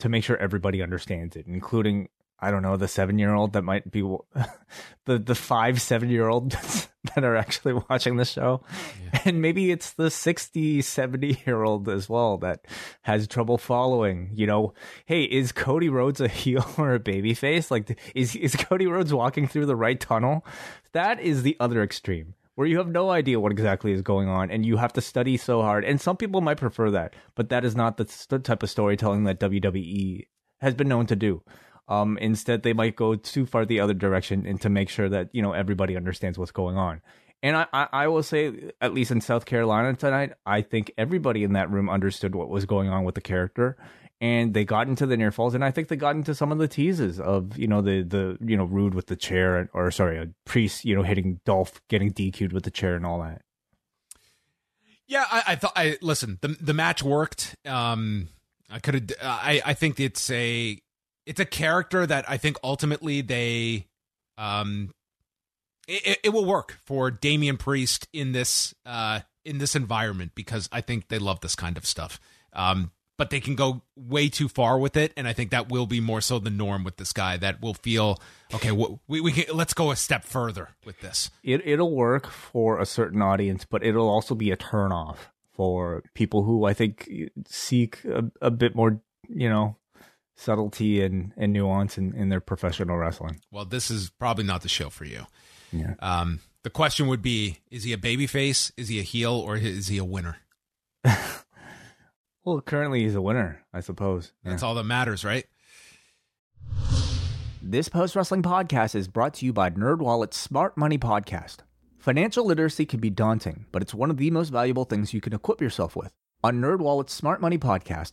Speaker 3: to make sure everybody understands it, including I don't know the seven year old that might be the the five seven year old that are actually watching the show, yeah. and maybe it's the 60, 70 year old as well that has trouble following. You know, hey, is Cody Rhodes a heel or a baby face? Like, is is Cody Rhodes walking through the right tunnel? That is the other extreme where you have no idea what exactly is going on and you have to study so hard. And some people might prefer that, but that is not the type of storytelling that WWE has been known to do. Um, instead, they might go too far the other direction and to make sure that you know everybody understands what's going on. And I, I, I will say, at least in South Carolina tonight, I think everybody in that room understood what was going on with the character, and they got into the near falls, and I think they got into some of the teases of you know the the you know Roode with the chair, or sorry, a priest you know hitting Dolph getting DQ'd with the chair and all that.
Speaker 2: Yeah, I, I thought. I listen. The the match worked. Um, I could have. I I think it's a it's a character that I think ultimately they um it, it will work for Damian Priest in this uh in this environment because I think they love this kind of stuff. Um but they can go way too far with it and I think that will be more so the norm with this guy that will feel okay we we can let's go a step further with this.
Speaker 3: It it'll work for a certain audience but it'll also be a turn off for people who I think seek a, a bit more, you know, subtlety and, and nuance in, in their professional wrestling.
Speaker 2: Well, this is probably not the show for you.
Speaker 3: Yeah.
Speaker 2: Um, the question would be: Is he a babyface? Is he a heel? Or is he a winner?
Speaker 3: well, currently he's a winner, I suppose.
Speaker 2: Yeah. That's all that matters, right?
Speaker 3: This post wrestling podcast is brought to you by NerdWallet's Smart Money Podcast. Financial literacy can be daunting, but it's one of the most valuable things you can equip yourself with. On NerdWallet's Smart Money Podcast,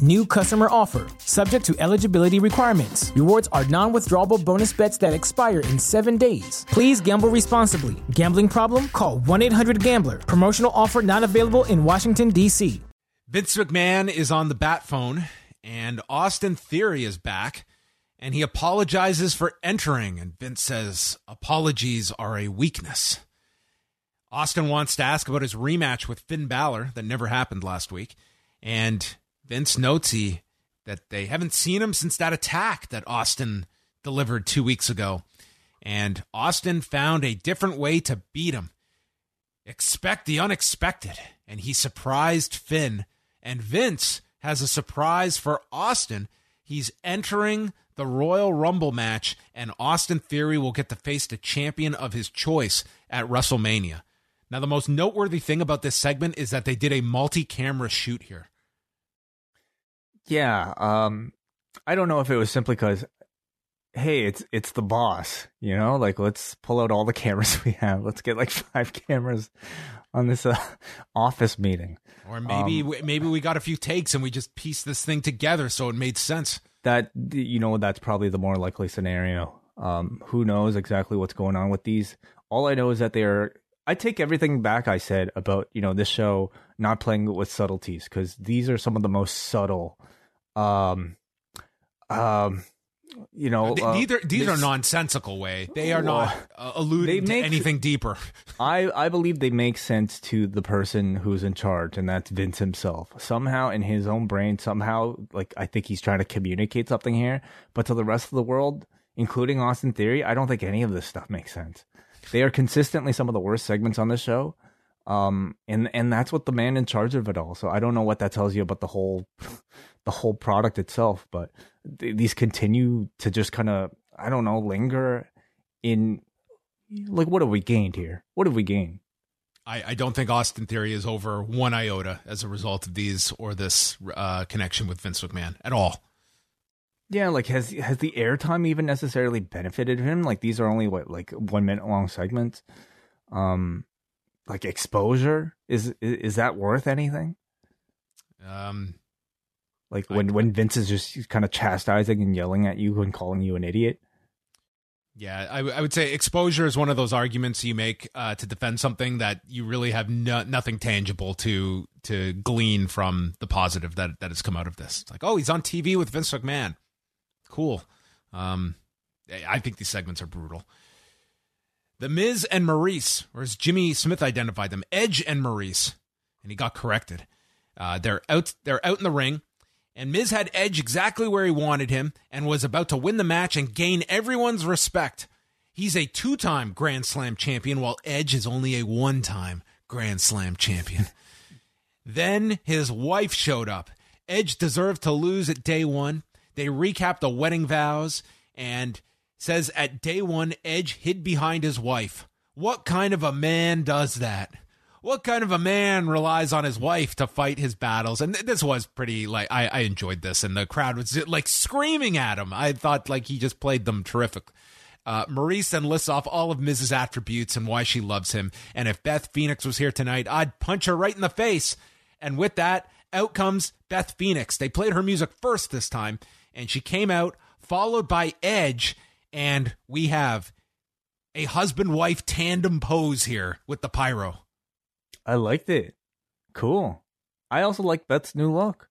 Speaker 4: New customer offer. Subject to eligibility requirements. Rewards are non withdrawable bonus bets that expire in seven days. Please gamble responsibly. Gambling problem? Call 1 800 Gambler. Promotional offer not available in Washington, D.C.
Speaker 2: Vince McMahon is on the bat phone, and Austin Theory is back and he apologizes for entering. And Vince says, Apologies are a weakness. Austin wants to ask about his rematch with Finn Balor that never happened last week. And Vince he, that they haven't seen him since that attack that Austin delivered two weeks ago. And Austin found a different way to beat him. Expect the unexpected. And he surprised Finn. And Vince has a surprise for Austin. He's entering the Royal Rumble match, and Austin Theory will get to face the champion of his choice at WrestleMania. Now, the most noteworthy thing about this segment is that they did a multi camera shoot here.
Speaker 3: Yeah. Um, I don't know if it was simply because, hey, it's it's the boss, you know, like let's pull out all the cameras we have. Let's get like five cameras on this uh, office meeting.
Speaker 2: Or maybe um, maybe we got a few takes and we just pieced this thing together so it made sense
Speaker 3: that you know that's probably the more likely scenario. Um, who knows exactly what's going on with these? All I know is that they're. I take everything back I said about you know this show not playing with subtleties because these are some of the most subtle. Um, um, you know,
Speaker 2: uh, these are these this, are nonsensical way. They are well, not uh, alluding to anything deeper.
Speaker 3: I I believe they make sense to the person who's in charge, and that's Vince himself. Somehow, in his own brain, somehow, like I think he's trying to communicate something here, but to the rest of the world, including Austin Theory, I don't think any of this stuff makes sense. They are consistently some of the worst segments on the show. Um, and and that's what the man in charge of it all. So I don't know what that tells you about the whole the whole product itself, but th- these continue to just kind of I don't know linger in like what have we gained here? What have we gained?
Speaker 2: I, I don't think Austin Theory is over one iota as a result of these or this uh, connection with Vince McMahon at all.
Speaker 3: Yeah, like has has the airtime even necessarily benefited him? Like these are only what like one minute long segments. Um, like exposure is is, that worth anything?
Speaker 2: Um,
Speaker 3: like when I, when Vince is just kind of chastising and yelling at you and calling you an idiot.
Speaker 2: Yeah, I, I would say exposure is one of those arguments you make uh, to defend something that you really have no, nothing tangible to to glean from the positive that that has come out of this. It's like, oh, he's on TV with Vince McMahon. Cool. Um, I think these segments are brutal. The Miz and Maryse, or as Jimmy Smith identified them, Edge and Maryse, and he got corrected. Uh, they're out. They're out in the ring and Miz had Edge exactly where he wanted him and was about to win the match and gain everyone's respect. He's a two time Grand Slam champion, while Edge is only a one time Grand Slam champion. then his wife showed up. Edge deserved to lose at day one. They recap the wedding vows and says at day one, Edge hid behind his wife. What kind of a man does that? what kind of a man relies on his wife to fight his battles? And this was pretty like I, I enjoyed this, and the crowd was like screaming at him. I thought like he just played them terrific. Uh, Maryse then lists off all of Miz's attributes and why she loves him. And if Beth Phoenix was here tonight, I'd punch her right in the face. And with that, out comes Beth Phoenix. They played her music first this time, and she came out, followed by Edge. And we have a husband wife tandem pose here with the pyro.
Speaker 3: I liked it. Cool. I also like Beth's new look.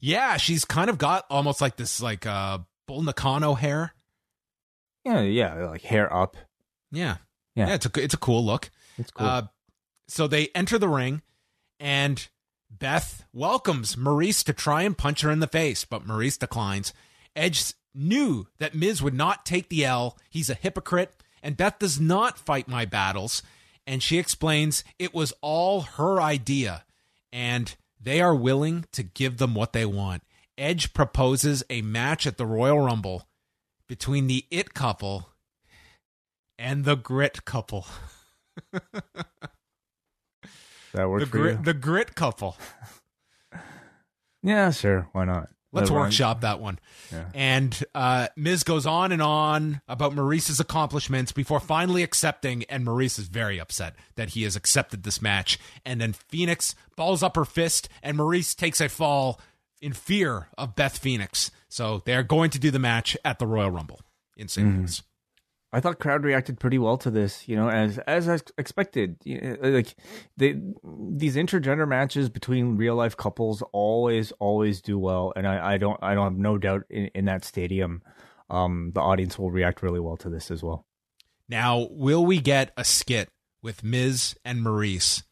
Speaker 2: Yeah, she's kind of got almost like this like uh Bull Nakano hair.
Speaker 3: Yeah, yeah, like hair up.
Speaker 2: Yeah. Yeah, yeah it's a it's a cool look.
Speaker 3: It's cool. Uh,
Speaker 2: so they enter the ring and Beth welcomes Maryse to try and punch her in the face, but Maryse declines. Edge knew that Miz would not take the L. He's a hypocrite, and Beth does not fight my battles and she explains it was all her idea and they are willing to give them what they want. Edge proposes a match at the Royal Rumble between the It couple and the Grit couple.
Speaker 3: that works
Speaker 2: the grit, The Grit couple.
Speaker 3: yeah, sure. Why not?
Speaker 2: Let's workshop that one. Yeah. And uh, Miz goes on and on about Maryse's accomplishments before finally accepting, and Maryse is very upset that he has accepted this match. And then Phoenix balls up her fist, and Maryse takes a fall in fear of Beth Phoenix. So they are going to do the match at the Royal Rumble in St. Mm. Louis.
Speaker 3: I thought crowd reacted pretty well to this, you know, as as I expected. Like they, these intergender matches between real life couples always always do well, and I, I don't I don't have no doubt in, in that stadium, um, the audience will react really well to this as well.
Speaker 2: Now, will we get a skit with Miz and Maryse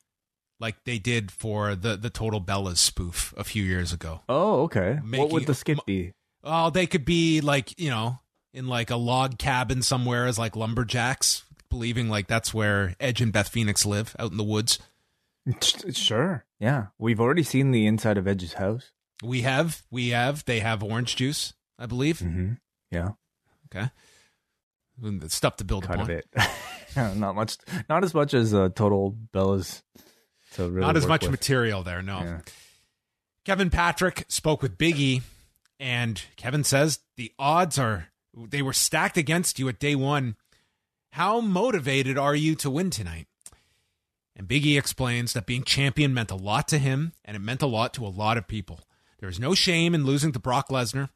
Speaker 2: like they did for the the Total Bellas spoof a few years ago?
Speaker 3: Oh, okay. Making, what would the skit be?
Speaker 2: Oh, they could be like you know in like a log cabin somewhere as like lumberjacks, believing like that's where Edge and Beth Phoenix live out in the woods.
Speaker 3: Sure. Yeah. We've already seen the inside of Edge's house.
Speaker 2: We have. We have. They have orange juice, I believe.
Speaker 3: Mm-hmm. Yeah.
Speaker 2: Okay. Stuff to build
Speaker 3: Cut
Speaker 2: upon.
Speaker 3: a bit. not much. Not as much as uh, Total Bellas.
Speaker 2: To really not as much with. material there. No. Yeah. Kevin Patrick spoke with Biggie, and Kevin says the odds are they were stacked against you at day one. How motivated are you to win tonight? And Biggie explains that being champion meant a lot to him, and it meant a lot to a lot of people. There is no shame in losing to Brock Lesnar,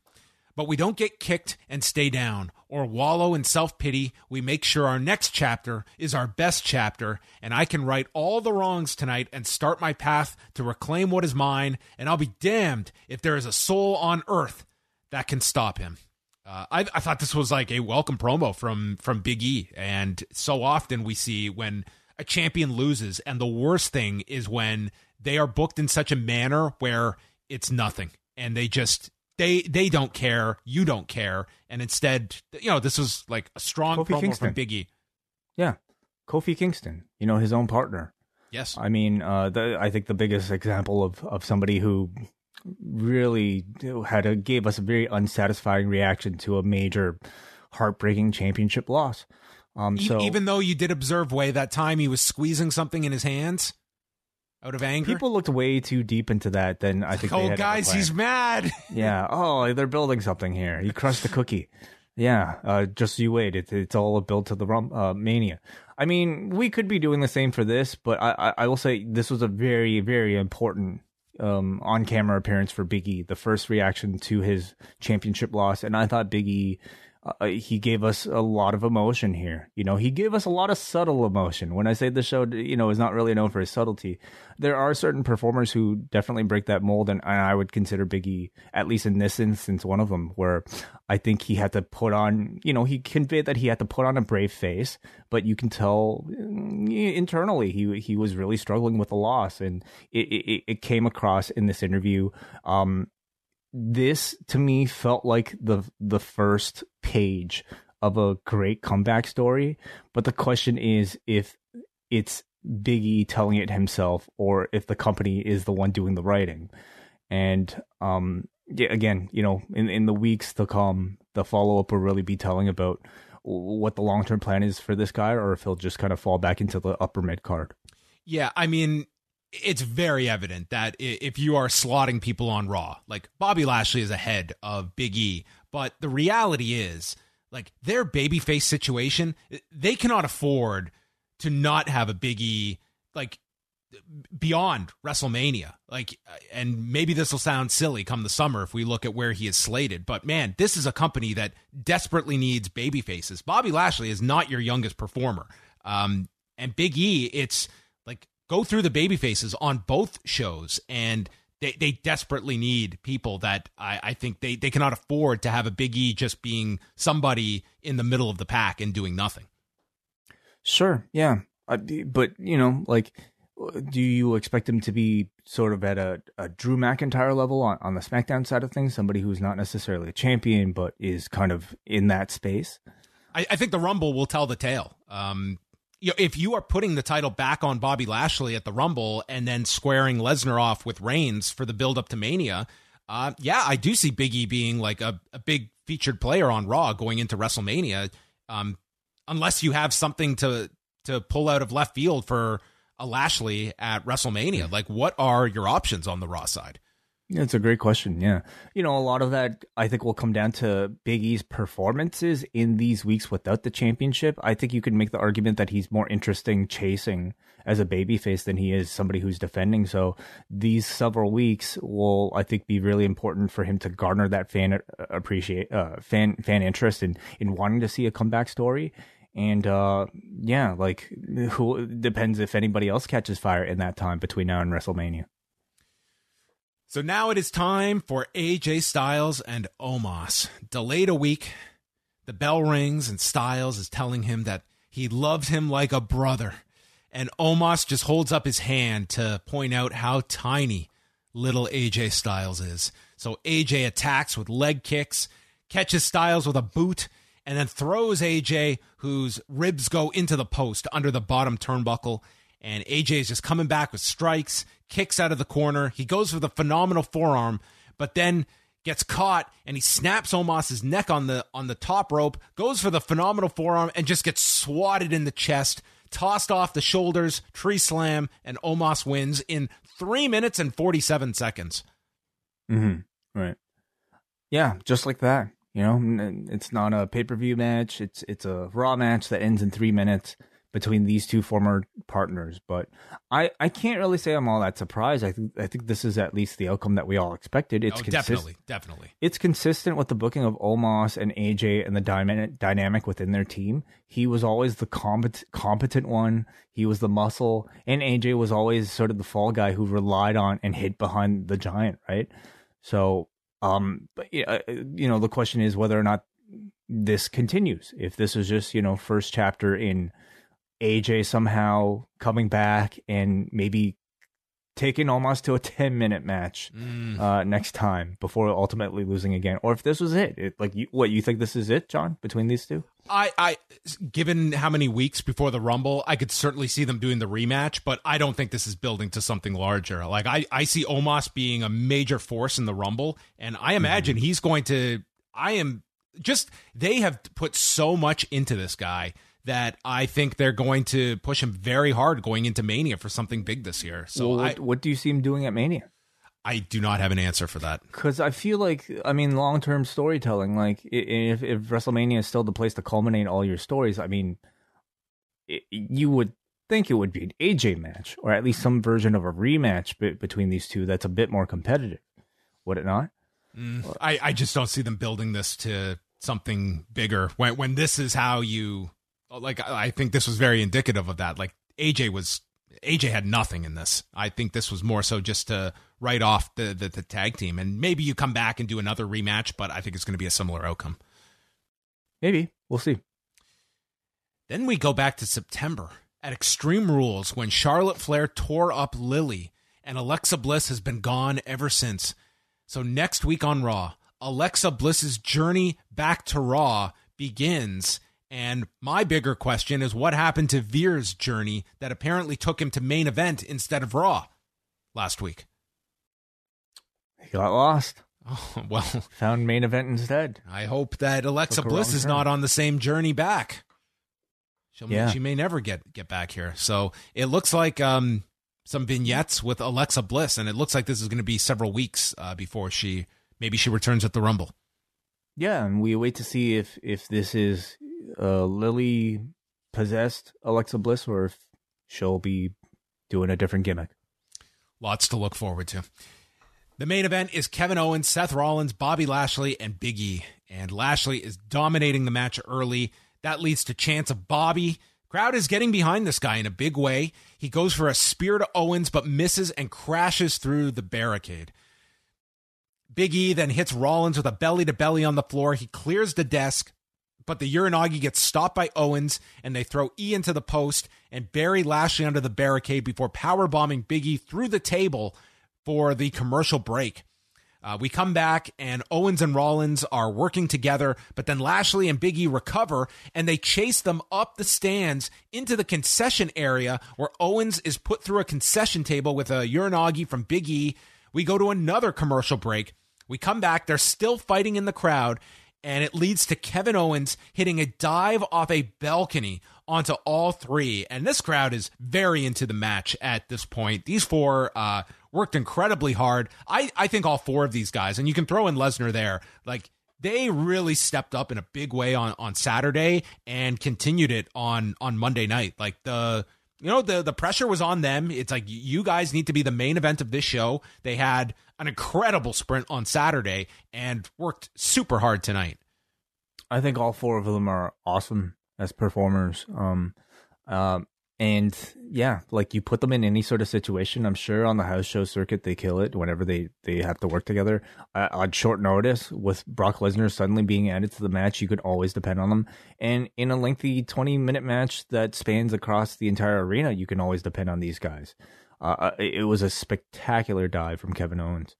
Speaker 2: but we don't get kicked and stay down or wallow in self pity. We make sure our next chapter is our best chapter, and I can right all the wrongs tonight and start my path to reclaim what is mine, and I'll be damned if there is a soul on earth that can stop him. Uh, I, I thought this was like a welcome promo from from Big E, and so often we see when a champion loses, and the worst thing is when they are booked in such a manner where it's nothing, and they just they they don't care, you don't care, and instead, you know, this was like a strong Kofi promo Kingston. from Big E.
Speaker 3: Yeah, Kofi Kingston, you know, his own partner.
Speaker 2: Yes,
Speaker 3: I mean, uh, the, I think the biggest example of of somebody who really had a gave us a very unsatisfying reaction to a major heartbreaking championship loss. Um, so
Speaker 2: even though you did observe way that time he was squeezing something in his hands out of anger.
Speaker 3: People looked way too deep into that than I think. they
Speaker 2: oh, guys, he's mad.
Speaker 3: yeah. Oh, they're building something here. He crushed the cookie. Yeah. Uh, just you wait. It's it's all a build to the rum, uh, mania. I mean, we could be doing the same for this, but I, I, I will say this was a very very important um, on camera appearance for Biggie. The first reaction to his championship loss, and I thought Biggie uh, he gave us a lot of emotion here. You know, he gave us a lot of subtle emotion. When I say the show, you know, is not really known for his subtlety, there are certain performers who definitely break that mold, and, and I would consider Biggie, at least in this instance, one of them. Where I think he had to put on, you know, he conveyed that he had to put on a brave face, but you can tell mm, internally he he was really struggling with the loss, and it it, it came across in this interview. Um, this to me felt like the the first page of a great comeback story. But the question is if it's biggie telling it himself or if the company is the one doing the writing. And um yeah, again you know in in the weeks to come the follow-up will really be telling about what the long-term plan is for this guy or if he'll just kind of fall back into the upper mid card.
Speaker 2: Yeah i mean it's very evident that if you are slotting people on Raw, like Bobby Lashley is ahead of Big E, but the reality is, like their babyface situation, they cannot afford to not have a Big E like beyond WrestleMania. Like, and maybe this will sound silly come the summer if we look at where he is slated, but man, this is a company that desperately needs baby faces. Bobby Lashley is not your youngest performer. Um, and Big E, it's like go through the baby faces on both shows and they, they desperately need people that I, I think they, they cannot afford to have a Big E just being somebody in the middle of the pack and doing nothing.
Speaker 3: Sure, yeah, I, but you know, like, do you expect him to be sort of at a, a Drew McIntyre level on, on the SmackDown side of things? Somebody who's not necessarily a champion, but is kind of in that space.
Speaker 2: I, I think the Rumble will tell the tale. Um, you know, if you are putting the title back on Bobby Lashley at the Rumble and then squaring Lesnar off with Reigns for the build up to Mania, uh, yeah, I do see Biggie being like a, a big featured player on Raw going into WrestleMania. Um, unless you have something to to pull out of left field for a Lashley at WrestleMania, like what are your options on the Raw side?
Speaker 3: It's a great question. Yeah. You know, a lot of that I think will come down to Big E's performances in these weeks without the championship. I think you could make the argument that he's more interesting chasing as a babyface than he is somebody who's defending. So these several weeks will, I think, be really important for him to garner that fan uh, appreciate, uh, fan, fan interest in, in wanting to see a comeback story. And, uh, yeah, like who depends if anybody else catches fire in that time between now and WrestleMania.
Speaker 2: So now it is time for AJ Styles and Omos. Delayed a week, the bell rings and Styles is telling him that he loves him like a brother. And Omos just holds up his hand to point out how tiny little AJ Styles is. So AJ attacks with leg kicks, catches Styles with a boot, and then throws AJ, whose ribs go into the post under the bottom turnbuckle. And AJ is just coming back with strikes kicks out of the corner. He goes for the phenomenal forearm, but then gets caught and he snaps Omos's neck on the on the top rope, goes for the phenomenal forearm and just gets swatted in the chest, tossed off the shoulders, tree slam, and Omos wins in three minutes and forty seven seconds.
Speaker 3: Mm-hmm. Right. Yeah, just like that. You know, it's not a pay per view match. It's it's a raw match that ends in three minutes between these two former partners. But I, I can't really say I'm all that surprised. I think I think this is at least the outcome that we all expected. It's
Speaker 2: oh, definitely, definitely.
Speaker 3: It's consistent with the booking of Omos and AJ and the dynamic dynamic within their team. He was always the competent competent one. He was the muscle, and AJ was always sort of the fall guy who relied on and hid behind the giant, right? So, um, but uh, you know, the question is whether or not this continues. If this is just you know first chapter in AJ somehow coming back and maybe taking Omos to a 10 minute match mm. uh, next time before ultimately losing again or if this was it, it like you, what you think this is it john between these two
Speaker 2: I, I, given how many weeks before the Rumble, I could certainly see them doing the rematch, but I don't think this is building to something larger. Like I, I see Omos being a major force in the Rumble, and I imagine mm. he's going to. I am just. They have put so much into this guy that I think they're going to push him very hard going into Mania for something big this year. So
Speaker 3: well,
Speaker 2: I,
Speaker 3: what, what do you see him doing at Mania?
Speaker 2: I do not have an answer for that.
Speaker 3: Because I feel like, I mean, long term storytelling, like if, if WrestleMania is still the place to culminate all your stories, I mean, it, you would think it would be an AJ match, or at least some version of a rematch be- between these two that's a bit more competitive, would it not?
Speaker 2: Mm, I, I just don't see them building this to something bigger when when this is how you like I think this was very indicative of that. Like AJ was AJ had nothing in this. I think this was more so just to write off the the, the tag team and maybe you come back and do another rematch, but I think it's going to be a similar outcome.
Speaker 3: Maybe. We'll see.
Speaker 2: Then we go back to September at Extreme Rules when Charlotte Flair tore up Lilly and Alexa Bliss has been gone ever since. So next week on Raw, Alexa Bliss's journey back to Raw begins. And my bigger question is what happened to Veer's journey that apparently took him to main event instead of Raw last week?
Speaker 3: He got lost.
Speaker 2: Oh, well,
Speaker 3: Found main event instead.
Speaker 2: I hope that Alexa Bliss is
Speaker 3: turn.
Speaker 2: not on the same journey back. She'll,
Speaker 3: Yeah.
Speaker 2: She may never get get back here. So it looks like um, some vignettes with Alexa Bliss, and it looks like this is going to be several weeks uh, before she maybe she returns at the Rumble.
Speaker 3: Yeah, and we wait to see if if this is uh, Lilly possessed Alexa Bliss or if she'll be doing a different gimmick.
Speaker 2: Lots to look forward to. The main event is Kevin Owens, Seth Rollins, Bobby Lashley, and Big E. And Lashley is dominating the match early. That leads to chance of Bobby. Crowd is getting behind this guy in a big way. He goes for a spear to Owens, but misses and crashes through the barricade. Big E then hits Rollins with a belly to belly on the floor. He clears the desk, but the Uranage gets stopped by Owens, and they throw E into the post and bury Lashley under the barricade before power bombing Big E through the table for the commercial break. Uh, we come back and Owens and Rollins are working together, but then Lashley and Big E recover and they chase them up the stands into the concession area where Owens is put through a concession table with a Uranage from Big E. We go to another commercial break. We come back, they're still fighting in the crowd, and it leads to Kevin Owens hitting a dive off a balcony onto all three. And this crowd is very into the match at this point. These four uh, worked incredibly hard. I, I think all four of these guys, and you can throw in Lesnar there, like they really stepped up in a big way on, on Saturday and continued it on on Monday night. Like the you know the the pressure was on them. It's like you guys need to be the main event of this show. They had an incredible sprint on Saturday and worked super hard tonight.
Speaker 3: I think all four of them are awesome as performers. Um, um, and yeah, like you put them in any sort of situation, I'm sure on the house show circuit they kill it whenever they they have to work together. Uh, on short notice, with Brock Lesnar suddenly being added to the match, you could always depend on them. And in a lengthy 20 minute match that spans across the entire arena, you can always depend on these guys. Uh, it it was a spectacular dive from Kevin Owens.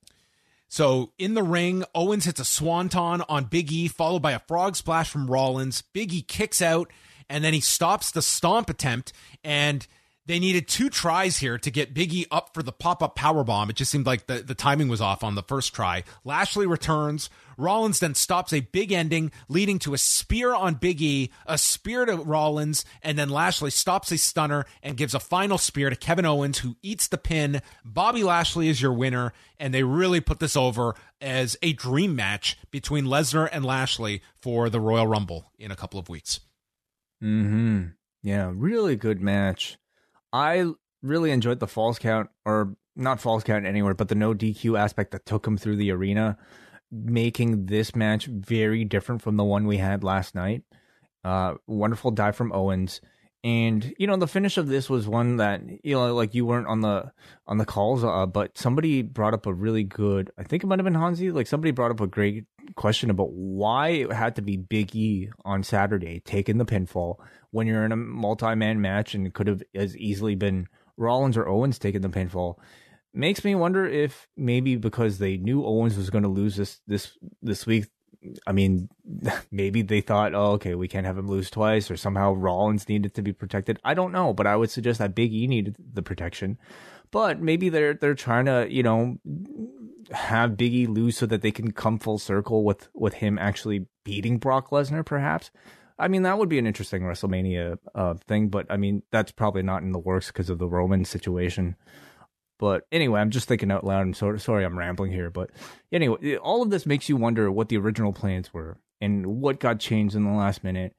Speaker 2: So in the ring, Owens hits a swanton on Big E, followed by a frog splash from Rollins. Big E kicks out, and then he stops the stomp attempt. And they needed two tries here to get Big E up for the pop up power bomb. It just seemed like the, the timing was off on the first try. Lashley returns. Rollins then stops a big ending, leading to a spear on Biggie, a spear to Rollins, and then Lashley stops a stunner and gives a final spear to Kevin Owens, who eats the pin. Bobby Lashley is your winner, and they really put this over as a dream match between Lesnar and Lashley for the Royal Rumble in a couple of weeks.
Speaker 3: Hmm. Yeah, really good match. I really enjoyed the false count, or not false count anywhere, but the no DQ aspect that took him through the arena, making this match very different from the one we had last night. Uh, wonderful dive from Owens, and you know the finish of this was one that you know like you weren't on the on the calls, uh, but somebody brought up a really good. I think it might have been Hansi. Like somebody brought up a great question about why it had to be Big E on Saturday taking the pinfall when you're in a multi-man match and could have as easily been Rollins or Owens taking the pinfall. Makes me wonder if maybe because they knew Owens was going to lose this this this week. I mean, maybe they thought, oh, okay, we can't have him lose twice, or somehow Rollins needed to be protected. I don't know, but I would suggest that Big E needed the protection. But maybe they're they're trying to, you know, have Biggie lose so that they can come full circle with with him actually beating Brock Lesnar, perhaps. I mean, that would be an interesting WrestleMania uh, thing, but I mean, that's probably not in the works because of the Roman situation. But anyway, I'm just thinking out loud. I'm sorry, sorry I'm rambling here. But anyway, all of this makes you wonder what the original plans were and what got changed in the last minute.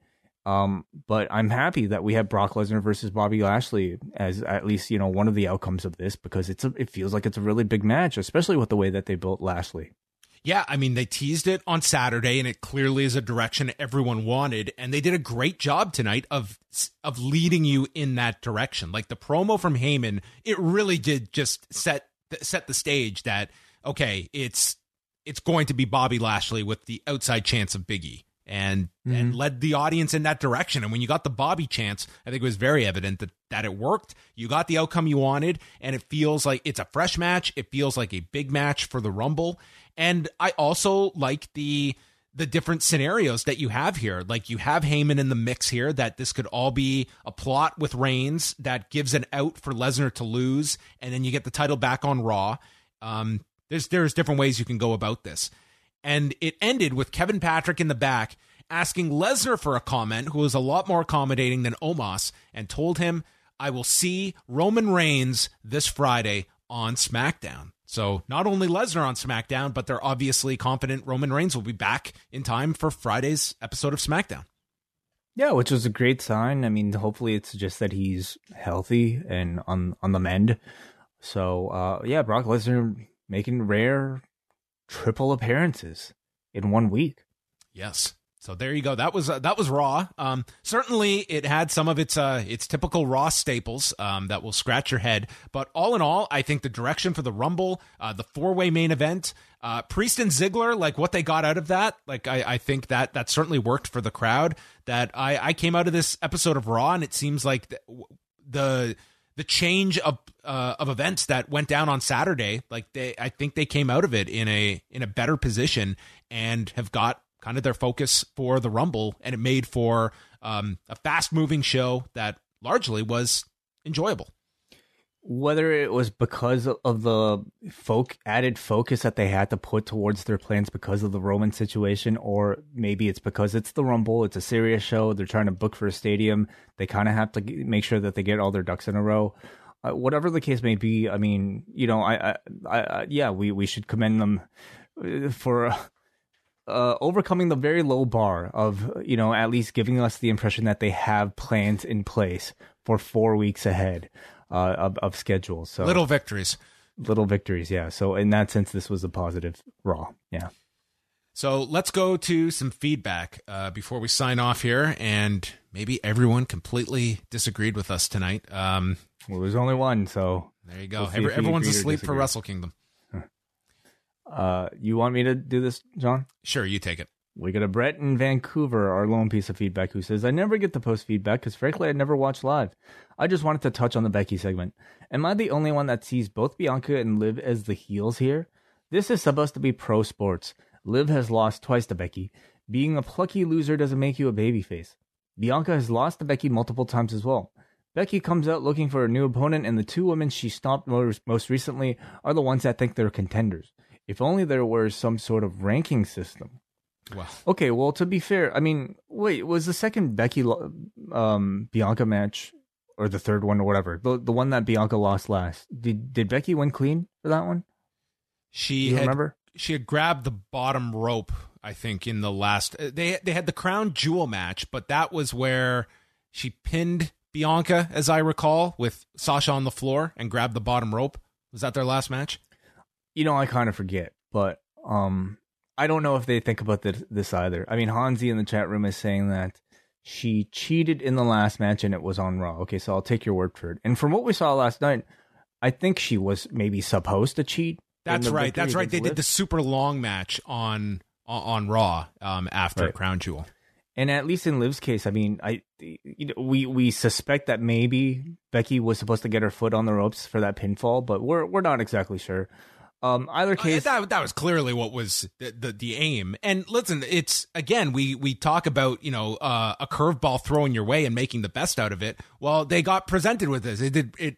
Speaker 3: Um, but I'm happy that we have Brock Lesnar versus Bobby Lashley as at least you know one of the outcomes of this because it's a, it feels like it's a really big match, especially with the way that they built Lashley.
Speaker 2: Yeah, I mean, they teased it on Saturday, and it clearly is a direction everyone wanted, and they did a great job tonight of of leading you in that direction. Like the promo from Heyman, it really did just set set the stage that okay, it's it's going to be Bobby Lashley with the outside chance of Biggie. And mm-hmm. and led the audience in that direction. And when you got the Bobby chance, I think it was very evident that that it worked. You got the outcome you wanted, and it feels like it's a fresh match. It feels like a big match for the Rumble. And I also like the the different scenarios that you have here. Like you have Heyman in the mix here, that this could all be a plot with Reigns that gives an out for Lesnar to lose, and then you get the title back on Raw. Um, there's there's different ways you can go about this, and it ended with Kevin Patrick in the back asking Lesnar for a comment, who was a lot more accommodating than Omos, and told him, "I will see Roman Reigns this Friday on SmackDown." So not only Lesnar on SmackDown, but they're obviously confident Roman Reigns will be back in time for Friday's episode of SmackDown.
Speaker 3: Yeah, which was a great sign. I mean, hopefully it's just that he's healthy and on on the mend. So uh, yeah, Brock Lesnar making rare triple appearances in one week.
Speaker 2: Yes. So there you go. That was uh, that was Raw. Um, certainly, it had some of its uh, its typical Raw staples um, that will scratch your head. But all in all, I think the direction for the Rumble, uh, the four way main event, uh, Priest and Ziggler, like what they got out of that, like I, I think that that certainly worked for the crowd. That I, I came out of this episode of Raw, and it seems like the the, the change of uh, of events that went down on Saturday, like they, I think they came out of it in a in a better position and have got kind of their focus for the Rumble, and it made for um, a fast moving show that largely was enjoyable.
Speaker 3: Whether it was because of the folk added focus that they had to put towards their plans because of the Roman situation, or maybe it's because it's the Rumble, it's a serious show, they're trying to book for a stadium, they kind of have to make sure that they get all their ducks in a row. Uh, whatever the case may be, I mean, you know, I, I, I, yeah, we we should commend them uh, for uh, overcoming the very low bar of you know at least giving us the impression that they have plans in place for four weeks ahead uh, of, of schedule. So
Speaker 2: little victories,
Speaker 3: little victories, yeah. So in that sense, this was a positive Raw, yeah.
Speaker 2: So let's go to some feedback uh, before we sign off here, and maybe everyone completely disagreed with us tonight. Um,
Speaker 3: well, there's only one, so
Speaker 2: there you go. We'll Every, everyone's asleep for Wrestle Kingdom.
Speaker 3: Uh, you want me to do this, John?
Speaker 2: Sure, you take it.
Speaker 3: We got a Brett in Vancouver, our lone piece of feedback, who says, I never get to post feedback because frankly I never watch live. I just wanted to touch on the Becky segment. Am I the only one that sees both Bianca and Liv as the heels here? This is supposed to be pro sports. Liv has lost twice to Becky. Being a plucky loser doesn't make you a babyface. Bianca has lost to Becky multiple times as well. Becky comes out looking for a new opponent, and the two women she stomped most recently are the ones that think they're contenders. If only there were some sort of ranking system.
Speaker 2: Wow.
Speaker 3: Okay, well, to be fair, I mean, wait, was the second Becky um, Bianca match or the third one or whatever the the one that Bianca lost last? Did did Becky win clean for that one?
Speaker 2: She had, remember she had grabbed the bottom rope. I think in the last uh, they they had the crown jewel match, but that was where she pinned Bianca, as I recall, with Sasha on the floor and grabbed the bottom rope. Was that their last match?
Speaker 3: you know, I kind of forget, but um, I don't know if they think about this, this either. I mean, Hansi in the chat room is saying that she cheated in the last match and it was on Raw. Okay, so I'll take your word for it. And from what we saw last night, I think she was maybe supposed to cheat.
Speaker 2: That's right. That's right. They Liv. did the super long match on on Raw um, after right. Crown Jewel.
Speaker 3: And at least in Liv's case, I mean, I you know, we we suspect that maybe Becky was supposed to get her foot on the ropes for that pinfall, but we're we're not exactly sure. Um, either uh, case,
Speaker 2: that that was clearly what was the, the, the aim. And listen, it's again we we talk about you know uh, a curveball throwing your way and making the best out of it. Well, they got presented with this. It did it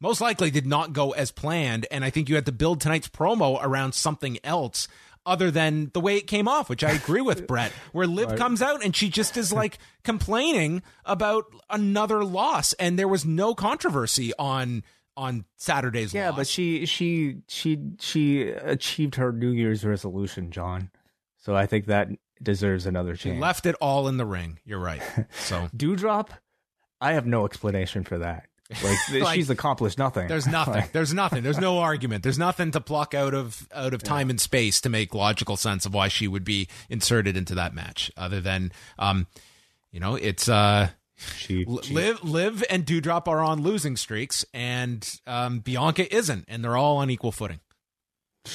Speaker 2: most likely did not go as planned, and I think you had to build tonight's promo around something else. other than the way it came off, which I agree with Brett, where Liv
Speaker 3: Right.
Speaker 2: comes out and she just is like complaining about another loss, and there was no controversy on on Saturday's
Speaker 3: Yeah,
Speaker 2: loss.
Speaker 3: but she she she she achieved her New Year's resolution, John. So I think that deserves another
Speaker 2: she
Speaker 3: chance.
Speaker 2: left it all in the ring. You're right. So
Speaker 3: Doudrop, I have no explanation for that. Like,
Speaker 2: Like,
Speaker 3: she's accomplished nothing.
Speaker 2: There's nothing. There's nothing. There's no argument. There's nothing to pluck out of out of time and space to make logical sense of why she would be inserted into that match. Other than, um, you know, it's uh,
Speaker 3: she, she-
Speaker 2: Liv, Liv, and Doudrop are on losing streaks, and um, Bianca isn't, and they're all on equal footing.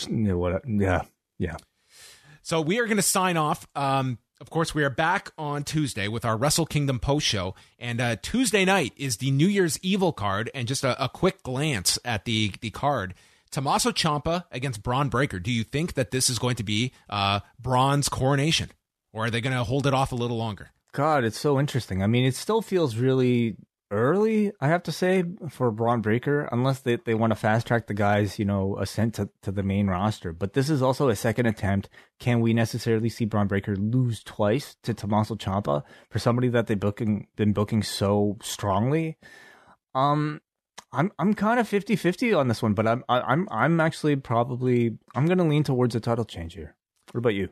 Speaker 3: yeah, yeah, yeah.
Speaker 2: So we are going to sign off. Um, of course, we are back on Tuesday with our Wrestle Kingdom post show. And uh, Tuesday night is the New Year's Evil card. And just a, a quick glance at the, the card Tommaso Ciampa against Bron Breakker. Do you think that this is going to be uh, Bron's coronation? Or are they going to hold it off a little longer?
Speaker 3: God, it's so interesting. I mean, it still feels really early, I have to say, for Bron Breakker, unless they, they want to fast track the guys, you know, ascent to, to the main roster. But this is also a second attempt. Can we necessarily see Bron Breakker lose twice to Tommaso Ciampa for somebody that they've booking, been booking so strongly? Um, I'm I'm kind of 50-50 on this one, but I'm I'm I'm actually probably I'm going to lean towards a title change here. What about you?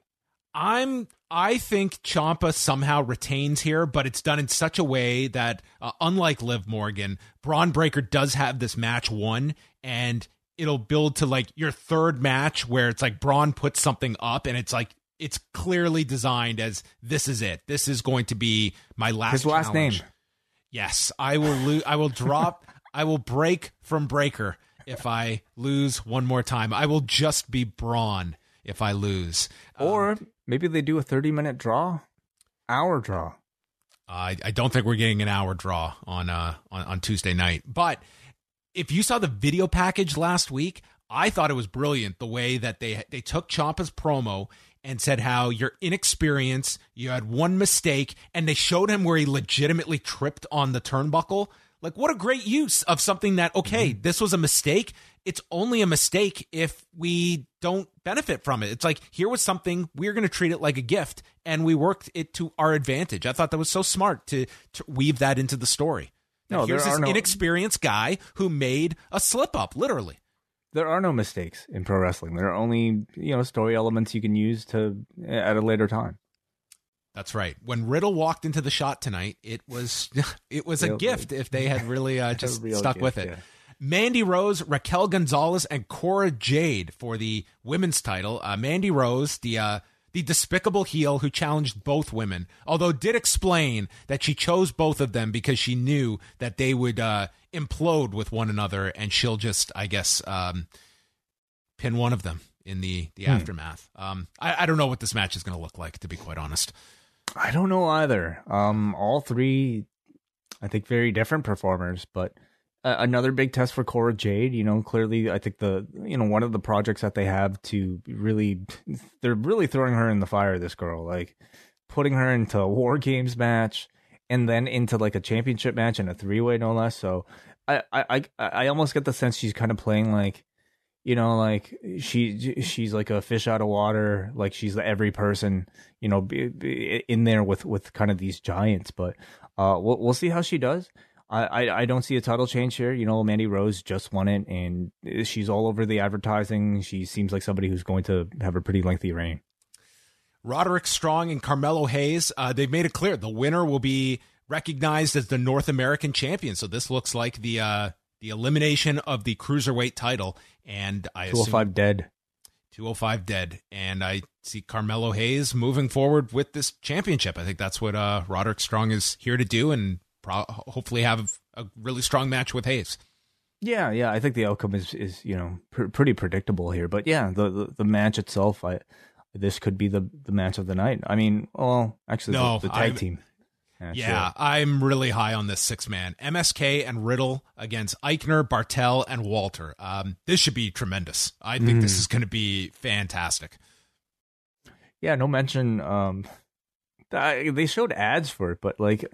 Speaker 2: I'm I think Ciampa somehow retains here, but it's done in such a way that uh, unlike Liv Morgan, Bron Breakker does have this match won and it'll build to like your third match where it's like Bron puts something up and it's like it's clearly designed as this is it. This is going to be my last
Speaker 3: His last
Speaker 2: challenge.
Speaker 3: name.
Speaker 2: Yes, I will lose. I will drop I will break from Breaker if I lose one more time. I will just be Bron if I lose.
Speaker 3: Or maybe they do a 30 minute draw, hour draw.
Speaker 2: I, I don't think we're getting an hour draw on uh on, on Tuesday night. But if you saw the video package last week, I thought it was brilliant the way that they they took Ciampa's promo and said how you're inexperienced, you had one mistake, and they showed him where he legitimately tripped on the turnbuckle. Like what a great use of something that okay, mm-hmm. this was a mistake. It's only a mistake if we don't benefit from it. It's like here was something we're going to treat it like a gift, and we worked it to our advantage. I thought that was so smart to, to weave that into the story.
Speaker 3: No, there
Speaker 2: here's
Speaker 3: are
Speaker 2: this
Speaker 3: no-
Speaker 2: inexperienced guy who made a slip up, literally.
Speaker 3: There are no mistakes in pro wrestling. There are only, you know, story elements you can use to at a later time.
Speaker 2: That's right. When Riddle walked into the shot tonight, it was it was a
Speaker 3: Real-
Speaker 2: gift if they had really uh, just stuck
Speaker 3: gift,
Speaker 2: with it.
Speaker 3: yeah.
Speaker 2: Mandy Rose, Raquel Gonzalez, and Cora Jade for the women's title. Uh, Mandy Rose, the uh, the despicable heel who challenged both women, although did explain that she chose both of them because she knew that they would uh, implode with one another, and she'll just, I guess, um, pin one of them in the the aftermath. Um, I, I don't know what this match is going to look like, to be quite honest.
Speaker 3: I don't know either. Um, all three, I think, very different performers, but uh, another big test for Cora Jade. You know, clearly, I think the you know one of the projects that they have to really, they're really throwing her in the fire. This girl, like putting her into a war games match and then into like a championship match and a three way no less. So I I I, I almost get the sense she's kind of playing like you know like she she's like a fish out of water like she's every person you know be, be in there with with kind of these giants but uh we'll, we'll see how she does I, I I don't see a title change here. You know, Mandy Rose just won it, and she's all over the advertising. She seems like somebody who's going to have a pretty lengthy reign.
Speaker 2: Roderick Strong and Carmelo Hayes, uh, they've made it clear the winner will be recognized as the North American champion. So this looks like the uh, the elimination of the cruiserweight title, and I
Speaker 3: Two hundred
Speaker 2: assume
Speaker 3: dead.
Speaker 2: 205 dead, and I see Carmelo Hayes moving forward with this championship. I think that's what uh, Roderick Strong is here to do, and pro- hopefully have a really strong match with Hayes.
Speaker 3: Yeah, yeah. I think the outcome is is you know pr- pretty predictable here. But yeah, the, the the match itself, I this could be the the match of the night. I mean, well, actually,
Speaker 2: No,
Speaker 3: the, the tag
Speaker 2: I'm-
Speaker 3: team. Match,
Speaker 2: Yeah, I'm really high on this six man. MSK and Riddle against Aichner, Barthel, and Walter. Um, this should be tremendous. I think this is going to be fantastic.
Speaker 3: yeah. No mention. Um, they showed ads for it, but like.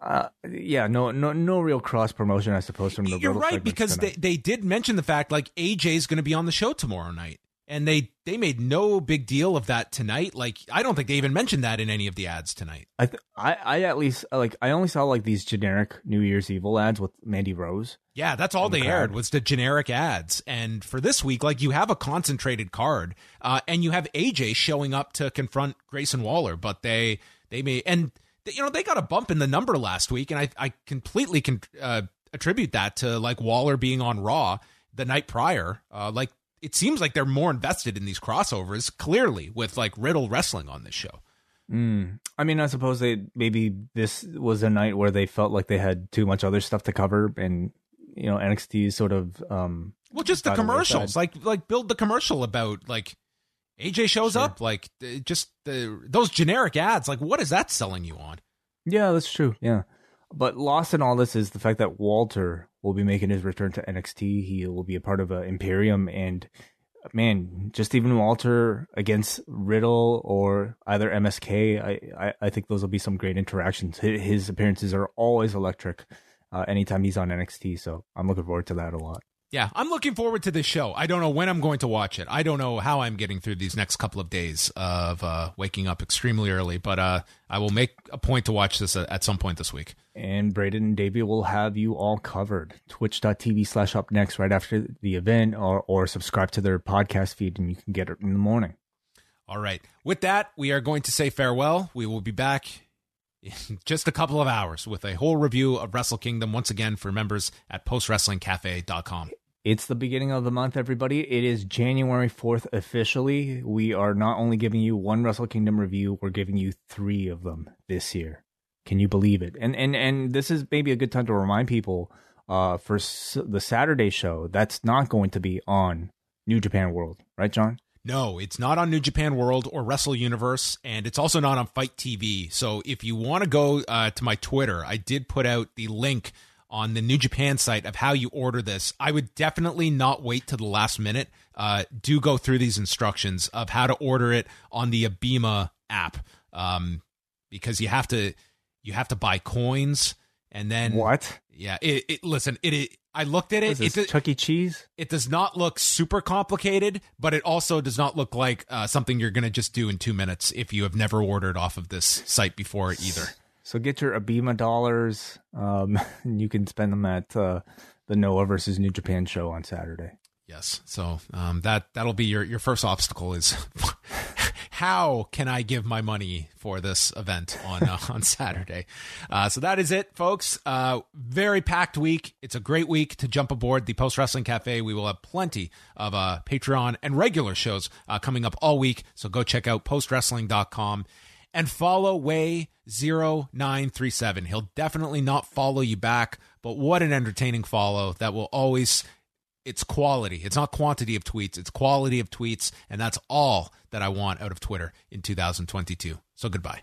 Speaker 3: Uh, yeah, no, no, no real cross promotion, I suppose. From the
Speaker 2: You're right because they, they did mention the fact like AJ is going to be on the show tomorrow night, and they they made no big deal of that tonight. Like I don't think they even mentioned that in any of the ads tonight.
Speaker 3: I th- I I at least like I only saw like these generic New Year's Evil ads with Mandy Rose.
Speaker 2: Yeah, that's all they aired was the generic ads. And for this week, like you have a concentrated card, uh, and you have AJ showing up to confront Grayson Waller, but they they may and you know they got a bump in the number last week, and I I completely can uh, attribute that to like Waller being on Raw the night prior. Uh, like it seems like they're more invested in these crossovers clearly with like Riddle wrestling on this show.
Speaker 3: Mm. I mean, I suppose they maybe this was a night where they felt like they had too much other stuff to cover, and you know NXT sort of um
Speaker 2: well, just the commercials, like like build the commercial about like AJ shows sure. up, like just the those generic ads. Like, what is that selling you on?
Speaker 3: Yeah, that's true. Yeah, but lost in all this is the fact that Walter will be making his return to NXT. He will be a part of uh, Imperium, and man, just even Walter against Riddle or either MSK, I, I, I think those will be some great interactions. His appearances are always electric uh, anytime he's on NXT, so I'm looking forward to that a lot.
Speaker 2: Yeah, I'm looking forward to this show. I don't know when I'm going to watch it. I don't know how I'm getting through these next couple of days of uh, waking up extremely early, but uh, I will make a point to watch this at some point this week.
Speaker 3: And Braden and Davey will have you all covered. Twitch.tv slash up next right after the event, or, or subscribe to their podcast feed and you can get it in the morning.
Speaker 2: All right. With that, we are going to say farewell. We will be back in just a couple of hours with a whole review of Wrestle Kingdom once again for members at postwrestlingcafe.com.
Speaker 3: It's the beginning of the month, everybody. It is January 4th officially. We are not only giving you one Wrestle Kingdom review, we're giving you three of them this year. Can you believe it? And and and this is maybe a good time to remind people uh, for s- the Saturday show that's not going to be on New Japan World, right, John?
Speaker 2: No, it's not on New Japan World or Wrestle Universe, and it's also not on FITE TV. So if you want to go uh, to my Twitter, I did put out the link on the New Japan site of how you order this. I would definitely not wait to the last minute. Uh, do go through these instructions of how to order it on the Abema app, um, because you have to you have to buy coins and then
Speaker 3: what?
Speaker 2: Yeah, it, it listen it, it I looked at it.
Speaker 3: It's Chuck E. Cheese.
Speaker 2: It does not look super complicated, but it also does not look like uh, something you're going to just do in two minutes if you have never ordered off of this site before either.
Speaker 3: So get your Abema dollars. Um, and you can spend them at uh, the Noah versus New Japan show on Saturday.
Speaker 2: Yes. So um, that that'll be your your first obstacle is how can I give my money for this event on uh, on Saturday? Uh, so that is it, folks. Uh, very packed week. It's a great week to jump aboard the Post Wrestling Cafe. We will have plenty of uh, Patreon and regular shows uh, coming up all week. So go check out postwrestling.com and follow Way0937. He'll definitely not follow you back, but what an entertaining follow that will always it's quality. It's not quantity of tweets, it's quality of tweets, and that's all that I want out of Twitter in 2022. So goodbye.